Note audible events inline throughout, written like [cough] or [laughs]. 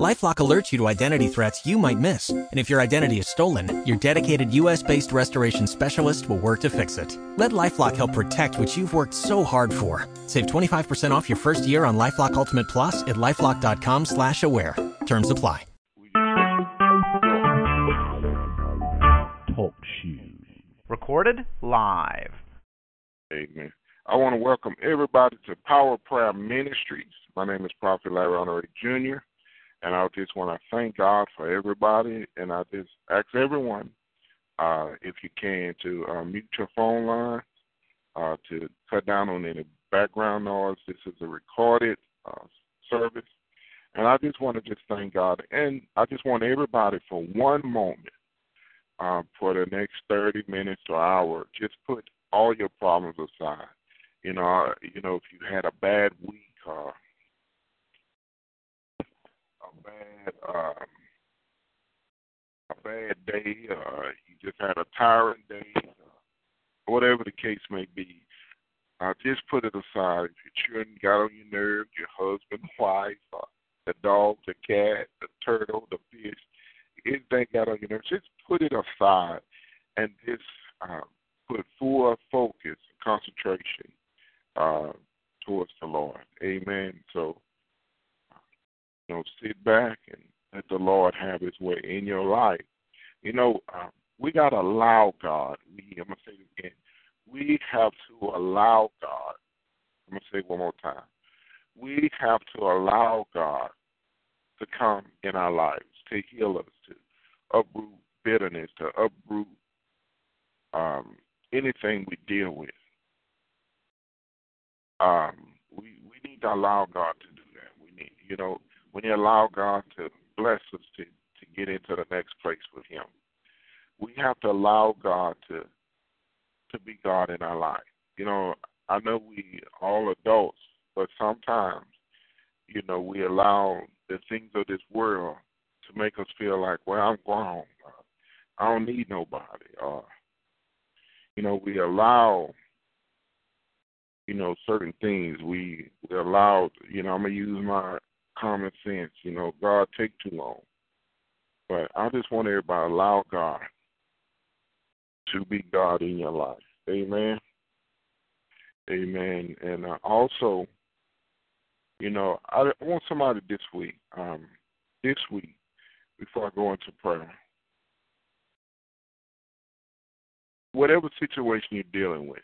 LifeLock alerts you to identity threats you might miss, and if your identity is stolen, your dedicated U.S.-based restoration specialist will work to fix it. Let LifeLock help protect what you've worked so hard for. Save 25% off your first year on LifeLock Ultimate Plus at lifeLock.com/slash-aware. Terms apply. Talk shoes. Recorded live. Amen. I want to welcome everybody to Power Prayer Ministries. My name is Prophet Larry Honoré Jr. And I just want to thank God for everybody. And I just ask everyone, uh, if you can, to uh, mute your phone line, uh, to cut down on any background noise. This is a recorded uh, service. And I just want to just thank God. And I just want everybody for one moment, uh, for the next 30 minutes or hour, just put all your problems aside. You know, uh, you know, if you had a bad week, uh, bad um, a bad day, uh, you just had a tiring day, uh, whatever the case may be, uh, just put it aside. If your children got on your nerves, your husband, [laughs] wife, uh, the dog, the cat, the turtle, the fish, anything got on your nerves, just put it aside and just um, put full focus, and concentration uh, towards the Lord. Amen. So know, sit back and let the Lord have His way in your life. You know, um, we got to allow God. We, I'm gonna say it again. We have to allow God. I'm gonna say it one more time. We have to allow God to come in our lives to heal us, to uproot bitterness, to uproot um, anything we deal with. Um, we we need to allow God to do that. We need, you know, when you allow God to bless us to, to get into the next place with Him. We have to allow God to to be God in our life. You know, I know we all adults, but sometimes, you know, we allow the things of this world to make us feel like, well, I'm grown. I don't need nobody. Or, you know, we allow, you know, certain things. We we allow, you know, I'm gonna use my common sense. You know, God take too long. But I just want everybody to allow God to be God in your life. Amen. Amen. And uh, also, you know, I, want somebody this week, um, this week, before I go into prayer, whatever situation you're dealing with,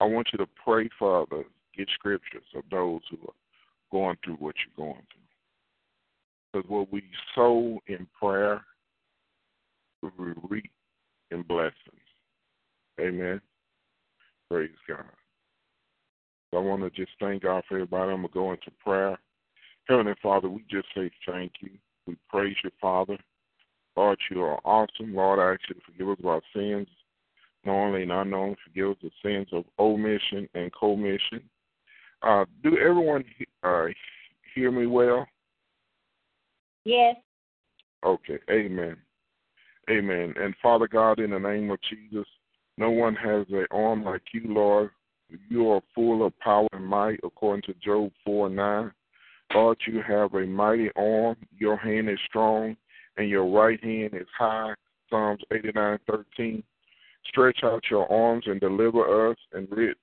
I want you to pray for others, get scriptures of those who are going through what you're going through. Because what we sow in prayer, we reap in blessings. Amen. Praise God. So I want to just thank God for everybody. I'm going to go into prayer. Heavenly Father, we just say thank you. We praise you, Father. Lord, you are awesome. Lord, I ask you to forgive us our sins, knowingly and unknown. Forgive us the sins of omission and commission. Uh, do everyone uh, hear me well? Yes. Okay. Amen. Amen. And Father God, in the name of Jesus, no one has an arm like you, Lord. You are full of power and might, according to Job 4 9. Lord, you have a mighty arm. Your hand is strong, and your right hand is high. Psalms 89 13. Stretch out your arms and deliver us, and rid,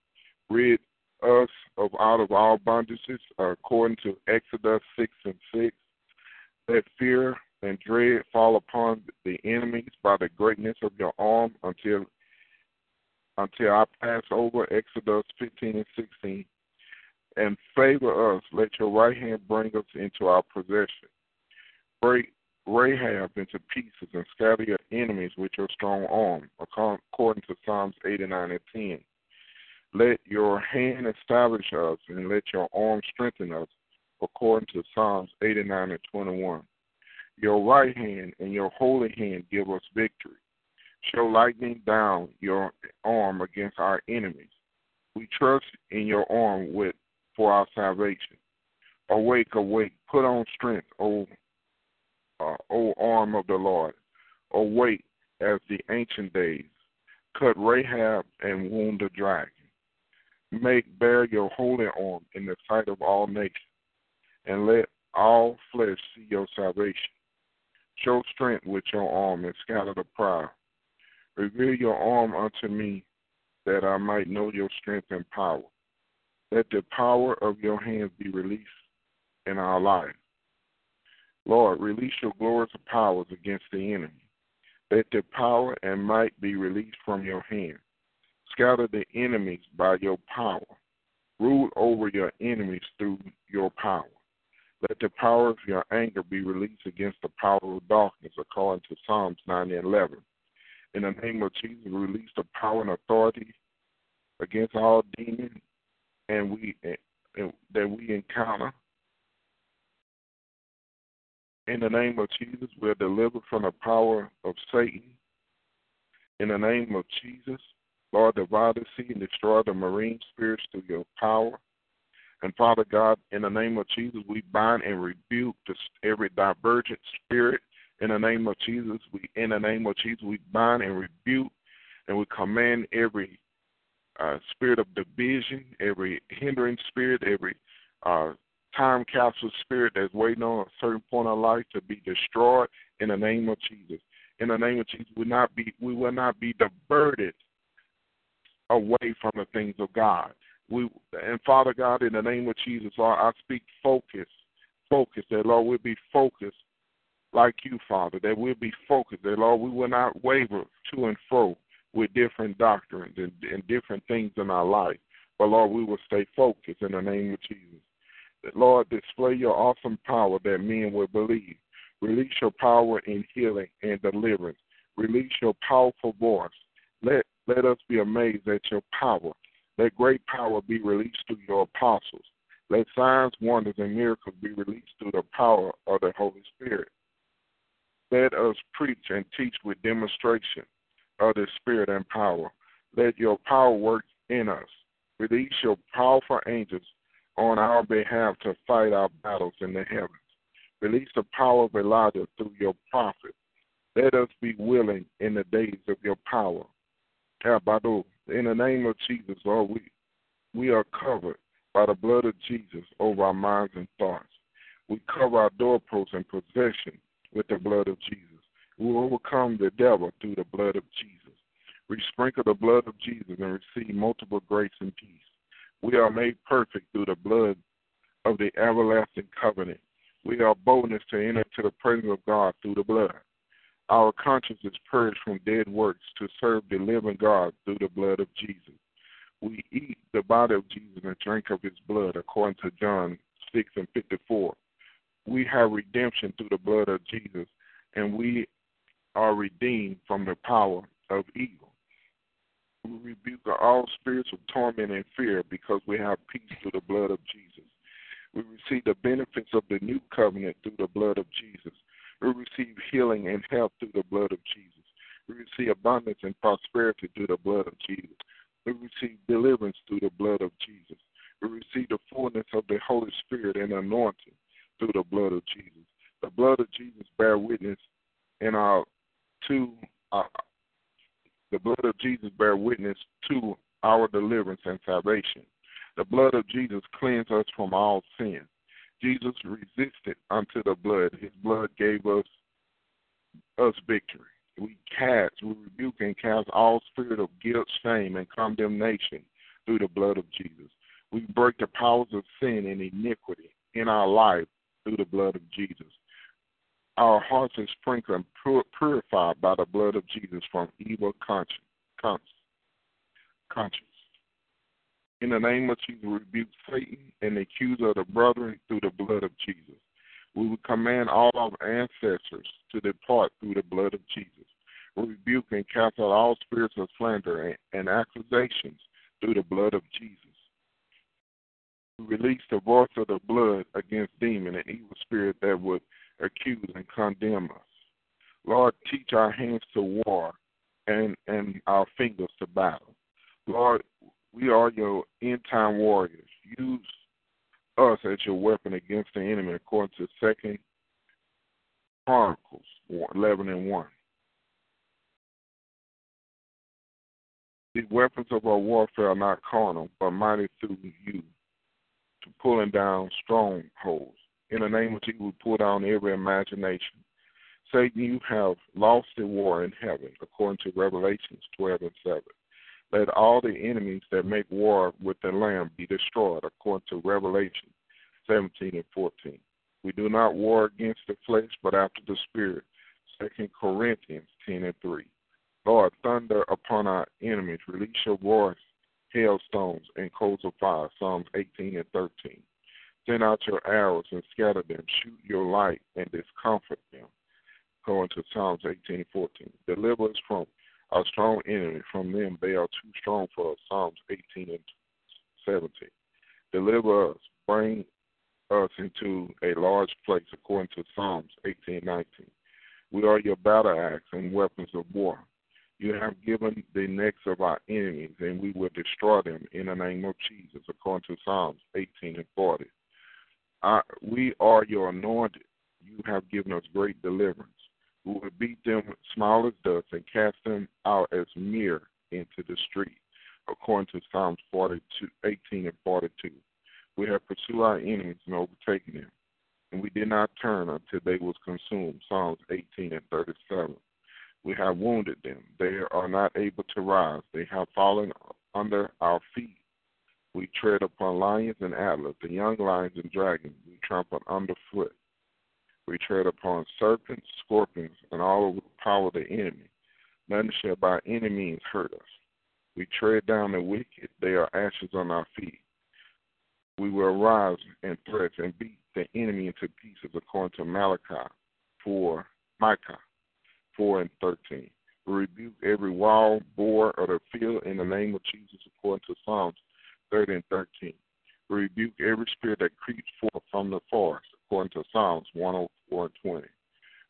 rid us of out of all bondages, uh, according to Exodus 6 and 6. Let fear and dread fall upon the enemies by the greatness of your arm until until I pass over Exodus 15 and 16. And favor us. Let your right hand bring us into our possession. Break Rahab into pieces and scatter your enemies with your strong arm, according to Psalms 89 and 10. Let your hand establish us, and let your arm strengthen us, according to Psalms 89 and 21. Your right hand and your holy hand give us victory. Show lightning down your arm against our enemies. We trust in your arm with for our salvation. Awake, awake, put on strength, O uh, O arm of the Lord. Awake as the ancient days. Cut Rahab and wound the dragon. Make bare your holy arm in the sight of all nations, and let all flesh see your salvation. Show strength with your arm and scatter the proud. Reveal your arm unto me, that I might know your strength and power. Let the power of your hands be released in our life. Lord, release your glorious powers against the enemy. Let the power and might be released from your hand. Scatter the enemies by your power. Rule over your enemies through your power. Let the power of your anger be released against the power of darkness, according to Psalms 9 and 11. In the name of Jesus, release the power and authority against all demons and we and that we encounter. In the name of Jesus, we're delivered from the power of Satan. In the name of Jesus, Lord, divide the sea and destroy the marine spirits through your power. And Father God, in the name of Jesus, we bind and rebuke every divergent spirit. In the name of Jesus, we in the name of Jesus, we bind and rebuke and we command every uh, spirit of division, every hindering spirit, every uh, time capsule spirit that's waiting on a certain point of life to be destroyed in the name of Jesus. In the name of Jesus, we not be we will not be diverted away from the things of God. We and Father God, in the name of Jesus, Lord, I speak focus, focus. That Lord, we'll be focused like you, Father. That we'll be focused. That Lord, we will not waver to and fro with different doctrines and, and different things in our life. But Lord, we will stay focused in the name of Jesus. That Lord, display your awesome power that men will believe. Release your power in healing and deliverance. Release your powerful voice. Let let us be amazed at your power. Let great power be released through your apostles. Let signs, wonders, and miracles be released through the power of the Holy Spirit. Let us preach and teach with demonstration of the Spirit and power. Let your power work in us. Release your powerful angels on our behalf to fight our battles in the heavens. Release the power of Elijah through your prophet. Let us be willing in the days of your power. In the name of Jesus, Lord, we, we are covered by the blood of Jesus over our minds and thoughts. We cover our doorposts and possession with the blood of Jesus. We overcome the devil through the blood of Jesus. We sprinkle the blood of Jesus and receive multiple grace and peace. We are made perfect through the blood of the everlasting covenant. We are boldness to enter into the presence of God through the blood. Our conscience is purged from dead works to serve the living God through the blood of Jesus. We eat the body of Jesus and drink of his blood, according to John 6 and 54. We have redemption through the blood of Jesus, and we are redeemed from the power of evil. We rebuke all spirits of torment and fear because we have peace through the blood of Jesus. We receive the benefits of the new covenant through the blood of Jesus. We receive healing and health through the blood of Jesus. We receive abundance and prosperity through the blood of Jesus. We receive deliverance through the blood of Jesus. We receive the fullness of the Holy Spirit and anointing through the blood of Jesus. The blood of Jesus bear witness in our to uh, the blood of Jesus bear witness to our deliverance and salvation. The blood of Jesus cleans us from all sin. Jesus resisted unto the blood. His blood gave us us victory. We cast, we rebuke and cast all spirit of guilt, shame, and condemnation through the blood of Jesus. We break the powers of sin and iniquity in our life through the blood of Jesus. Our hearts are sprinkled and purified by the blood of Jesus from evil conscience. conscience. In the name of Jesus, rebuke Satan and the accuser of the brethren through the blood of Jesus. We will command all our ancestors to depart through the blood of Jesus. We rebuke and cast out all spirits of slander and accusations through the blood of Jesus. We release the voice of the blood against demon and evil spirit that would accuse and condemn us. Lord, teach our hands to war and, and our fingers to battle. Lord, we are your end time warriors. Use us as your weapon against the enemy according to second Chronicles 11 and 1. The weapons of our warfare are not carnal, but mighty through you to pulling down strongholds. In the name of Jesus, we pull down every imagination. Satan, you have lost the war in heaven, according to Revelations 12 and 7. Let all the enemies that make war with the Lamb be destroyed, according to Revelation 17 and 14. We do not war against the flesh, but after the Spirit. 2 Corinthians 10 and 3. Lord, thunder upon our enemies. Release your voice, hailstones, and coals of fire. Psalms 18 and 13. Send out your arrows and scatter them. Shoot your light and discomfort them. Going to Psalms 18 and 14. Deliver us from our strong enemy. From them they are too strong for us. Psalms 18 and 17. Deliver us. Bring us into a large place according to Psalms 18 19. We are your battle axe and weapons of war. You have given the necks of our enemies, and we will destroy them in the name of Jesus, according to Psalms 18 and 40. Our, we are your anointed. You have given us great deliverance. We will beat them small as dust and cast them out as mere into the street, according to Psalms 42, 18 and 42. We have pursued our enemies and overtaken them, and we did not turn until they was consumed. Psalms 18 and 37. We have wounded them. They are not able to rise. They have fallen under our feet. We tread upon lions and antlers, the young lions and dragons. We trample underfoot. We tread upon serpents, scorpions, and all the power of the enemy. None shall by any means hurt us. We tread down the wicked. They are ashes on our feet. We will rise and thresh and beat the enemy into pieces, according to Malachi 4, Micah 4 and 13. We rebuke every wild boar of the field in the name of Jesus, according to Psalms 30 and 13. We rebuke every spirit that creeps forth from the forest, according to Psalms 104 and 20.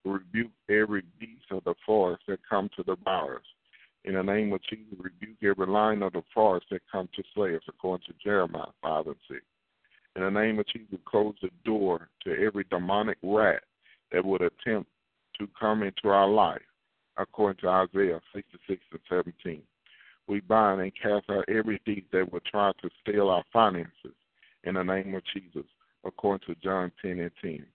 Rebuke every beast of the forest that come to devour us. In the name of Jesus, rebuke every lion of the forest that come to slay us, according to Jeremiah 5 and 6. In the name of Jesus, close the door to every demonic rat that would attempt to come into our life, according to Isaiah 66 and 17. We bind and cast out every thief that would try to steal our finances in the name of Jesus, according to John 10 and 10.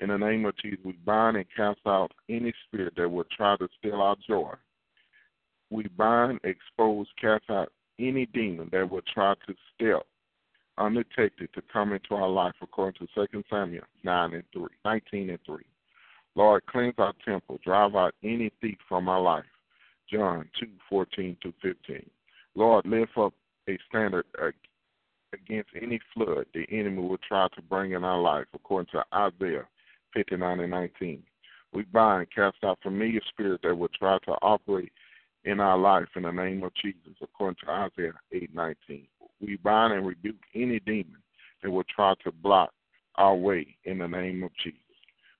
In the name of Jesus, we bind and cast out any spirit that would try to steal our joy. We bind, expose, cast out any demon that would try to steal undetected to come into our life according to 2 Samuel 9 and 3, 19 and 3. Lord, cleanse our temple, drive out any thief from our life. John 2, 14 to 15. Lord, lift up a standard against any flood the enemy will try to bring in our life, according to Isaiah 59 and 19. We bind, cast out familiar spirits that will try to operate in our life in the name of Jesus, according to Isaiah 8, 19. We bind and rebuke any demon that will try to block our way in the name of Jesus.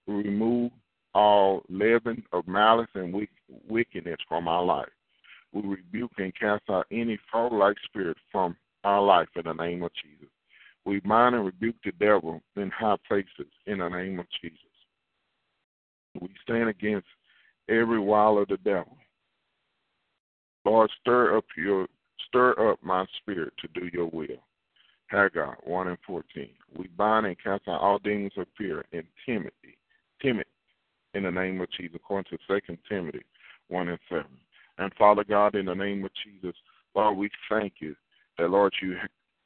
We remove all leaven of malice and wickedness from our life. We rebuke and cast out any fraud like spirit from our life in the name of Jesus. We bind and rebuke the devil in high places in the name of Jesus. We stand against every wile of the devil. Lord, stir up your stir up my spirit to do your will. Haggai 1 and 14. We bind and cast out all demons of fear and timidity, timid in the name of Jesus, according to 2 Timothy 1 and 7. And Father God, in the name of Jesus, Lord, we thank you that, Lord, you,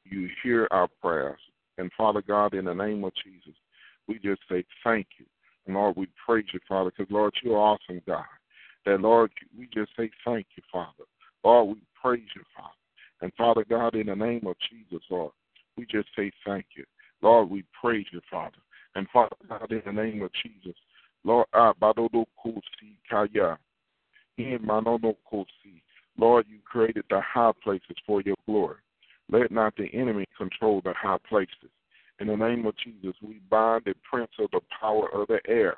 you hear our prayers. And Father God, in the name of Jesus, we just say thank you. And Lord, we praise you, Father, because, Lord, you're awesome, God. That, Lord, we just say thank you, Father. Lord, we praise you, Father. And Father God, in the name of Jesus, Lord, we just say thank you. Lord, we praise you, Father. And Father God, in the name of Jesus, Lord, ah, Kaya. Lord, you created the high places for your glory. Let not the enemy control the high places. In the name of Jesus, we bind the prince of the power of the air.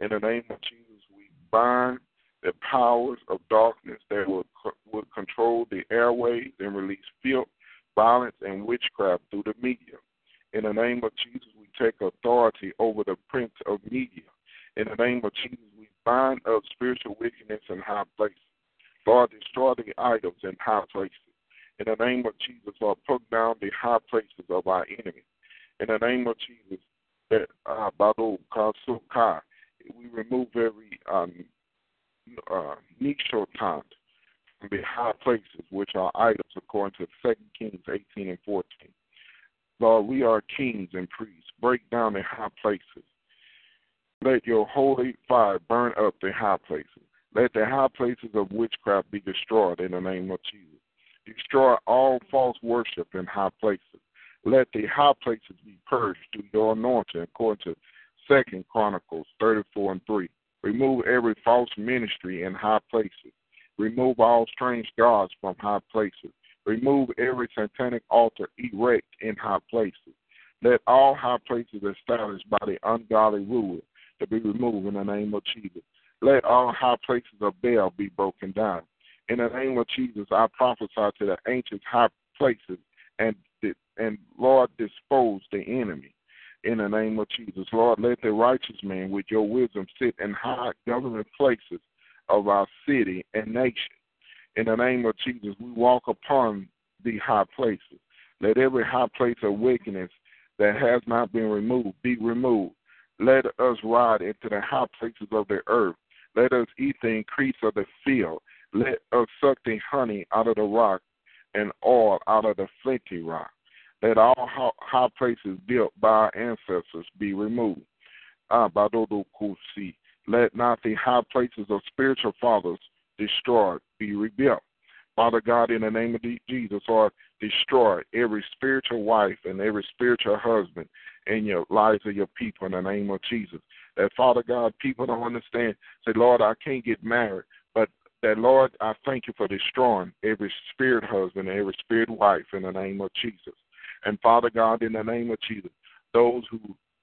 In the name of Jesus, we bind the powers of darkness that would, control the airways and release filth, violence, and witchcraft through the media. In the name of Jesus, we take authority over the prince of media In the name of Jesus, we bind up spiritual wickedness in high places. Lord, destroy the idols in high places. In the name of Jesus, Lord, put down the high places of our enemy. In the name of Jesus, that uh, Bado Kasukai, we remove every um, uh, time from the high places, which are idols, according to 2 Kings 18 and 14. Lord, we are kings and priests. Break down the high places. Let your holy fire burn up the high places. Let the high places of witchcraft be destroyed in the name of Jesus. Destroy all false worship in high places. Let the high places be purged through your anointing, according to Second Chronicles 34 and 3. Remove every false ministry in high places. Remove all strange gods from high places. Remove every satanic altar erect in high places. Let all high places established by the ungodly ruler to be removed in the name of Jesus. Let all high places of Baal be broken down. In the name of Jesus, I prophesy to the ancient high places and and Lord dispose the enemy. In the name of Jesus, Lord, let the righteous man with your wisdom sit in high government places of our city and nation. In the name of Jesus, we walk upon the high places. Let every high place of wickedness that has not been removed be removed. Let us ride into the high places of the earth. Let us eat the increase of the field. Let us suck the honey out of the rock and oil out of the flinty rock. Let all high places built by our ancestors be removed. Let not the high places of spiritual fathers destroyed be rebuilt. Father God, in the name of Jesus, Lord, destroy every spiritual wife and every spiritual husband in your lives of your people in the name of Jesus. That Father God, people don't understand. Say, Lord, I can't get married, but that Lord, I thank you for destroying every spirit husband every spirit wife in the name of Jesus. And Father God, in the name of Jesus, those who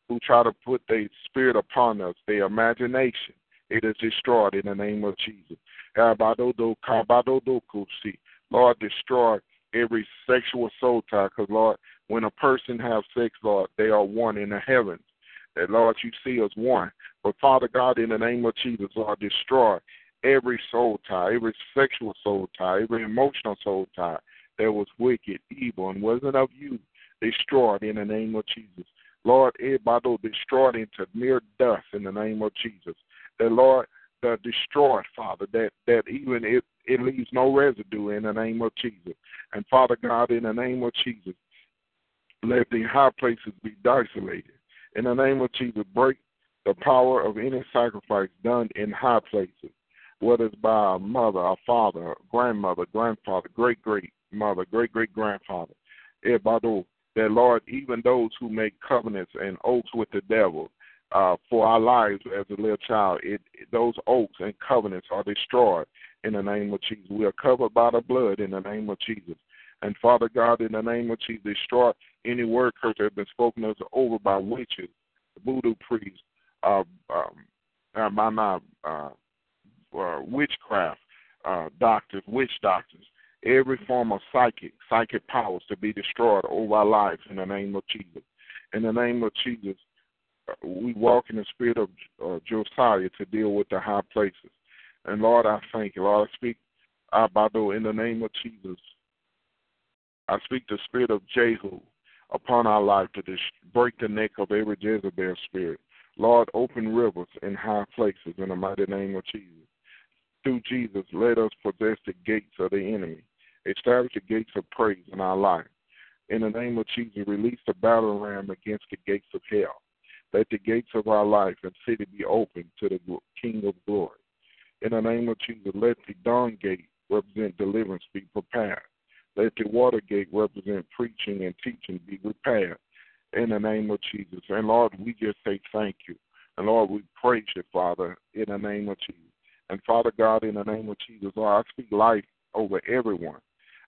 who try to put their spirit upon us, their imagination, it is destroyed in the name of Jesus. Lord, destroy every sexual soul tie, because Lord, when a person has sex, Lord, they are one in the heavens. That Lord, you see us one. But Father God, in the name of Jesus, Lord, destroy every soul tie, every sexual soul tie, every emotional soul tie that was wicked, evil, and wasn't of you, destroyed in the name of Jesus. Lord, everybody destroyed into mere dust in the name of Jesus. That Lord, the destroyed, Father, that, that even it, it leaves no residue in the name of Jesus. And Father God, in the name of Jesus, let the high places be isolated. In the name of Jesus, break the power of any sacrifice done in high places, whether it's by a mother, a father, a grandmother, grandfather, great great mother, great great grandfather. That Lord, even those who make covenants and oaths with the devil, uh, for our lives as a little child. It, those oaths and covenants are destroyed in the name of Jesus. We are covered by the blood in the name of Jesus. And Father God, in the name of Jesus, destroy any word curse that has been spoken us over by witches, voodoo priests, uh, um, uh, by my, uh, uh, witchcraft uh, doctors, witch doctors, every form of psychic, psychic powers to be destroyed over our lives in the name of Jesus. In the name of Jesus, we walk in the spirit of uh, Josiah to deal with the high places. And Lord, I thank you. Lord, I speak, Abado, in the name of Jesus. I speak the spirit of Jehu upon our life to dis- break the neck of every Jezebel spirit. Lord, open rivers in high places in the mighty name of Jesus. Through Jesus, let us possess the gates of the enemy. Establish the gates of praise in our life. In the name of Jesus, release the battle ram against the gates of hell. Let the gates of our life and city be open to the King of glory. In the name of Jesus, let the dawn gate represent deliverance be prepared. Let the water gate represent preaching and teaching be prepared. In the name of Jesus. And Lord, we just say thank you. And Lord, we praise you, Father, in the name of Jesus. And Father God, in the name of Jesus, Lord, I speak life over everyone.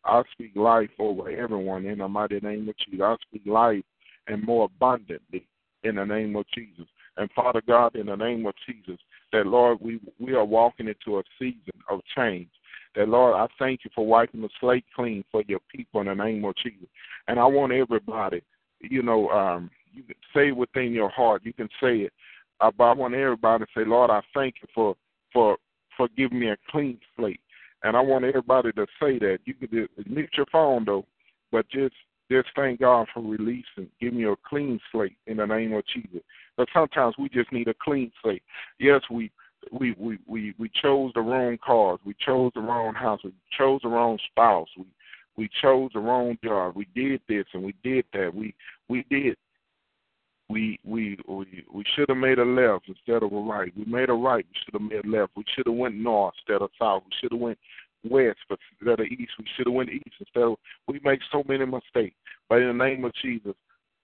I speak life over everyone in the mighty name of Jesus. I speak life and more abundantly in the name of Jesus. And Father God, in the name of Jesus, that Lord, we, we are walking into a season of change. That Lord, I thank you for wiping the slate clean for your people in the name of Jesus. And I want everybody, you know, um, you can say within your heart, you can say it, I, but I want everybody to say, Lord, I thank you for for for giving me a clean slate. And I want everybody to say that. You can mute your phone though, but just just thank God for releasing, give me a clean slate in the name of Jesus. But sometimes we just need a clean slate. Yes, we we we we we chose the wrong cars, we chose the wrong house, we chose the wrong spouse, we we chose the wrong job, we did this and we did that, we we did we we we we should have made a left instead of a right. We made a right. We should have made a left. We should have went north instead of south. We should have went west but instead of east. We should have went east instead of. We make so many mistakes. But in the name of Jesus,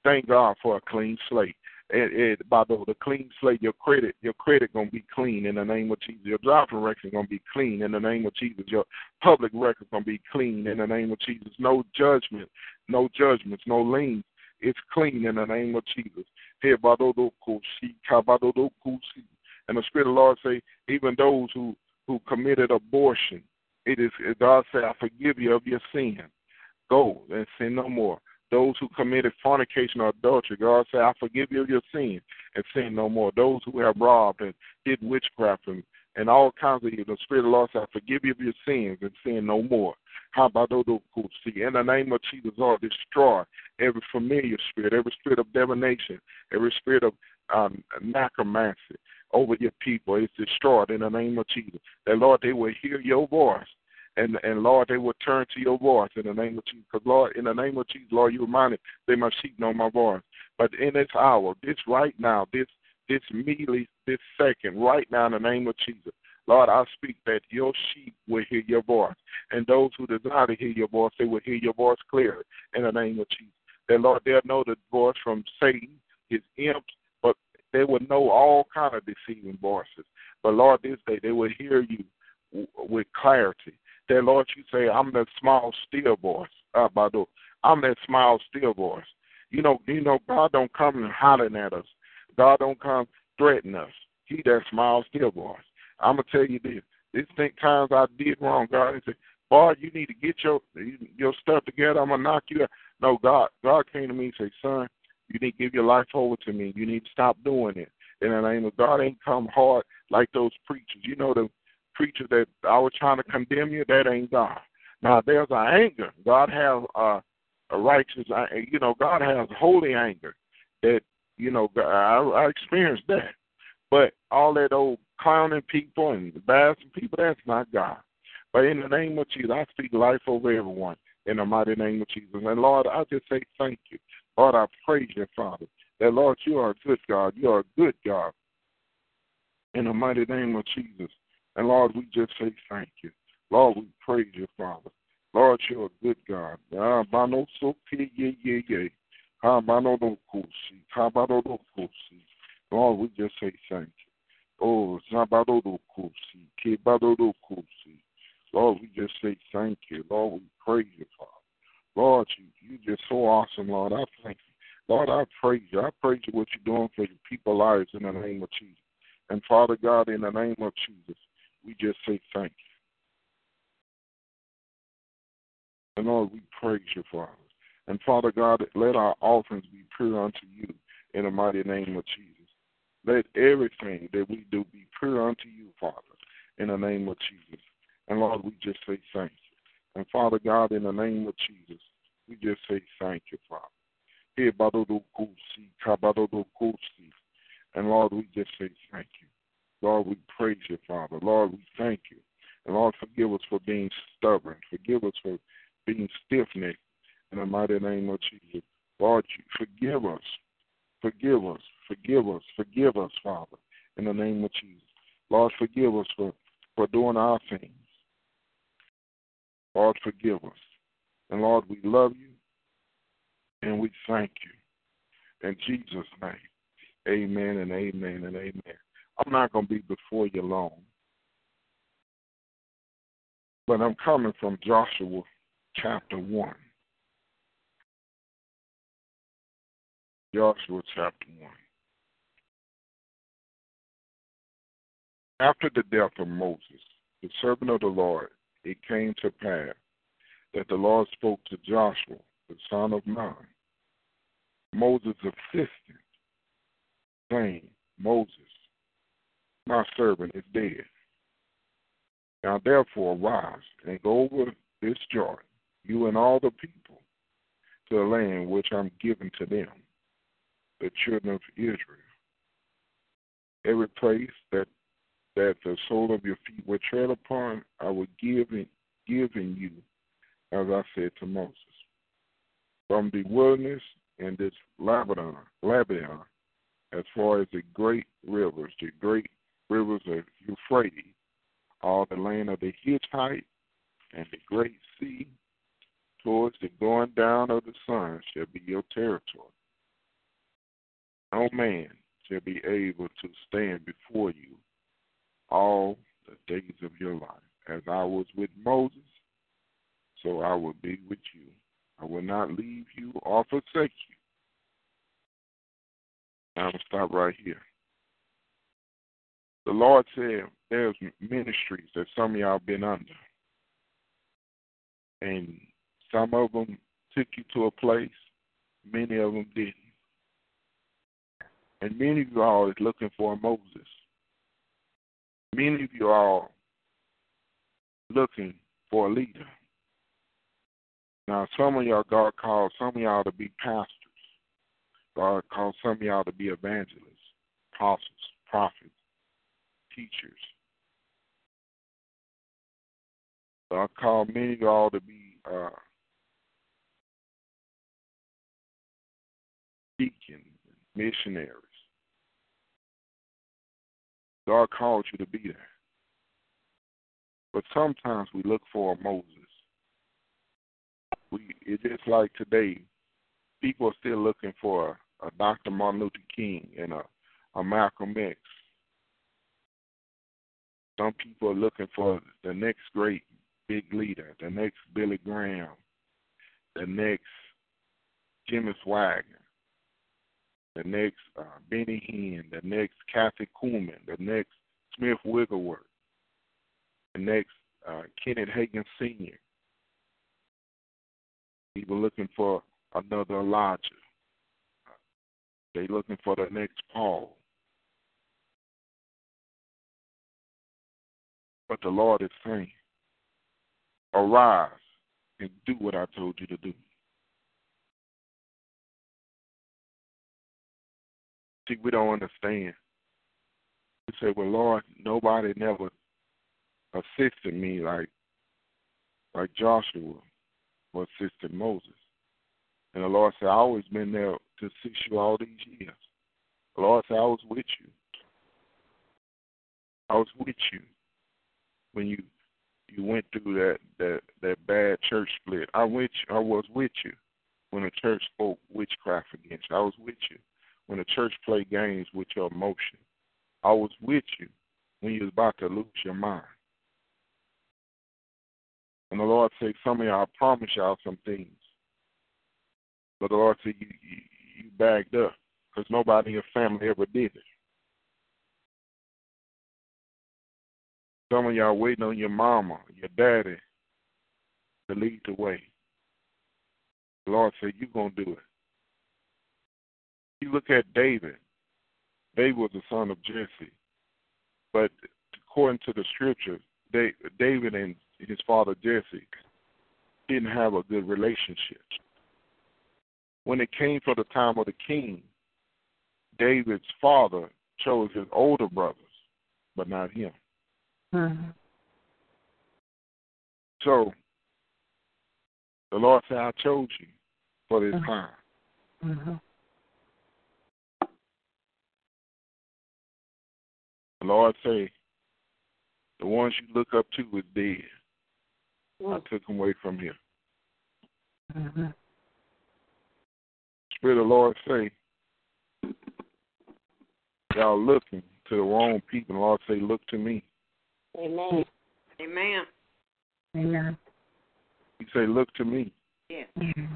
thank God for a clean slate. And, by the, the clean slate, your credit, your credit gonna be clean in the name of Jesus. Your driving record gonna be clean in the name of Jesus. Your public record gonna be clean in the name of Jesus. No judgment, no judgments, no liens. It's clean in the name of Jesus. And the Spirit of the Lord say, even those who who committed abortion, it is God say, I forgive you of your sin. Go and sin no more. Those who committed fornication or adultery, God say, I forgive you of your sin and sin no more. Those who have robbed and did witchcraft and, and all kinds of evil, the Spirit of the Lord say, I forgive you of your sins and sin no more. How about those who see? In the name of Jesus, Lord, destroy every familiar spirit, every spirit of divination, every spirit of um, necromancy over your people. It's destroyed in the name of Jesus. That, Lord, they will hear your voice. And, and Lord, they will turn to your voice in the name of Jesus. Because, Lord, in the name of Jesus, Lord, you reminded they my sheep know my voice. But in this hour, this right now, this this immediately, this second, right now, in the name of Jesus, Lord, I speak that your sheep will hear your voice. And those who desire to hear your voice, they will hear your voice clearly in the name of Jesus. That, Lord, they'll know the voice from Satan, his imps, but they will know all kind of deceiving voices. But, Lord, this day they will hear you with clarity. That, Lord, you say, I'm that small, still voice. Uh, I'm that small, still voice. You know, you know, God don't come and hollering at us. God don't come threaten us. He that small, still voice. I'm gonna tell you this. This think times I did wrong, God. He said, "Boy, you need to get your your stuff together. I'm gonna knock you out." No, God, God came to me and said, "Son, you need to give your life over to me. You need to stop doing it." The name of God, ain't come hard like those preachers. You know the preacher that I was trying to condemn you. That ain't God. Now there's an anger. God has a, a righteous. Uh, you know, God has holy anger. That you know, I, I experienced that. But all that old clowning people and embarrassing people, that's not God. But in the name of Jesus, I speak life over everyone in the mighty name of Jesus. And Lord, I just say thank you. Lord, I praise you, Father. That Lord, you are a good God. You are a good God. In the mighty name of Jesus. And Lord, we just say thank you. Lord, we praise you, Father. Lord, you're a good God. Lord, we just say thank you. Oh. Lord, we just say thank you. Lord, we praise you, Father. Lord, you you just so awesome, Lord. I thank you. Lord, I praise you. I praise you what you're doing for your people lives in the name of Jesus. And Father God, in the name of Jesus, we just say thank you. And Lord, we praise you, Father. And Father God, let our offerings be pure unto you in the mighty name of Jesus. Let everything that we do be pure unto you, Father, in the name of Jesus. And Lord, we just say thank you. And Father God, in the name of Jesus, we just say thank you, Father. And Lord, we just say thank you. Lord, we praise you, Father. Lord, we thank you. And Lord, forgive us for being stubborn. Forgive us for being stiff necked in the mighty name of Jesus. Lord, forgive us. Forgive us. Forgive us. Forgive us, Father, in the name of Jesus. Lord, forgive us for, for doing our things. Lord, forgive us. And Lord, we love you and we thank you. In Jesus' name, amen and amen and amen. I'm not going to be before you long, but I'm coming from Joshua chapter 1. Joshua chapter 1. After the death of Moses, the servant of the Lord, it came to pass that the Lord spoke to Joshua, the son of Nun, Moses' assistant, saying, Moses, my servant, is dead. Now therefore arise and go over this Jordan, you and all the people, to the land which I'm giving to them, the children of Israel. Every place that that the sole of your feet will tread upon, I will give in, give in you, as I said to Moses. From the wilderness and this Lebanon, Lebanon, as far as the great rivers, the great rivers of Euphrates, all the land of the Hittite and the great sea, towards the going down of the sun shall be your territory. No man shall be able to stand before you all the days of your life. As I was with Moses, so I will be with you. I will not leave you or forsake you. I'm going to stop right here. The Lord said there's ministries that some of y'all been under. And some of them took you to a place, many of them didn't. And many of you all is looking for a Moses. Many of you all looking for a leader. Now, some of y'all, God called some of y'all to be pastors. God called some of y'all to be evangelists, apostles, prophets, teachers. God called many of y'all to be uh, deacons, missionaries. God called you to be there. But sometimes we look for a Moses. We it's just like today, people are still looking for a, a Dr. Martin Luther King and a, a Malcolm X. Some people are looking for the next great big leader, the next Billy Graham, the next Jimmy Swaggart, the next uh, Benny Hinn, the next Kathy Kuhlman, the next Smith Wigglesworth, the next uh, Kenneth Hagin Sr. People looking for another Elijah. They looking for the next Paul. But the Lord is saying, arise and do what I told you to do. See, we don't understand. We say, well, Lord, nobody never assisted me like like Joshua was assisted Moses. And the Lord said, I always been there to assist you all these years. The Lord said, I was with you. I was with you when you you went through that that that bad church split. I went I was with you when the church spoke witchcraft against you. I was with you when the church played games with your emotion. I was with you when you was about to lose your mind. And the Lord said, some of y'all, I promise y'all some things. But the Lord said, you, you, you bagged up because nobody in your family ever did it. Some of y'all waiting on your mama, your daddy to lead the way. The Lord said, you're going to do it. You look at David. David was the son of Jesse. But according to the scripture, David and his father Jesse didn't have a good relationship. When it came for the time of the king, David's father chose his older brothers, but not him. Mm-hmm. So the Lord said, I chose you for this mm-hmm. time. Mm-hmm. The Lord say, the ones you look up to is dead. Mm-hmm. I took them away from here. Mm-hmm. Spirit of the Lord say, y'all looking to the wrong people. The Lord say, look to me. Amen. Amen. Amen. He say, look to me. Yeah. Mm-hmm.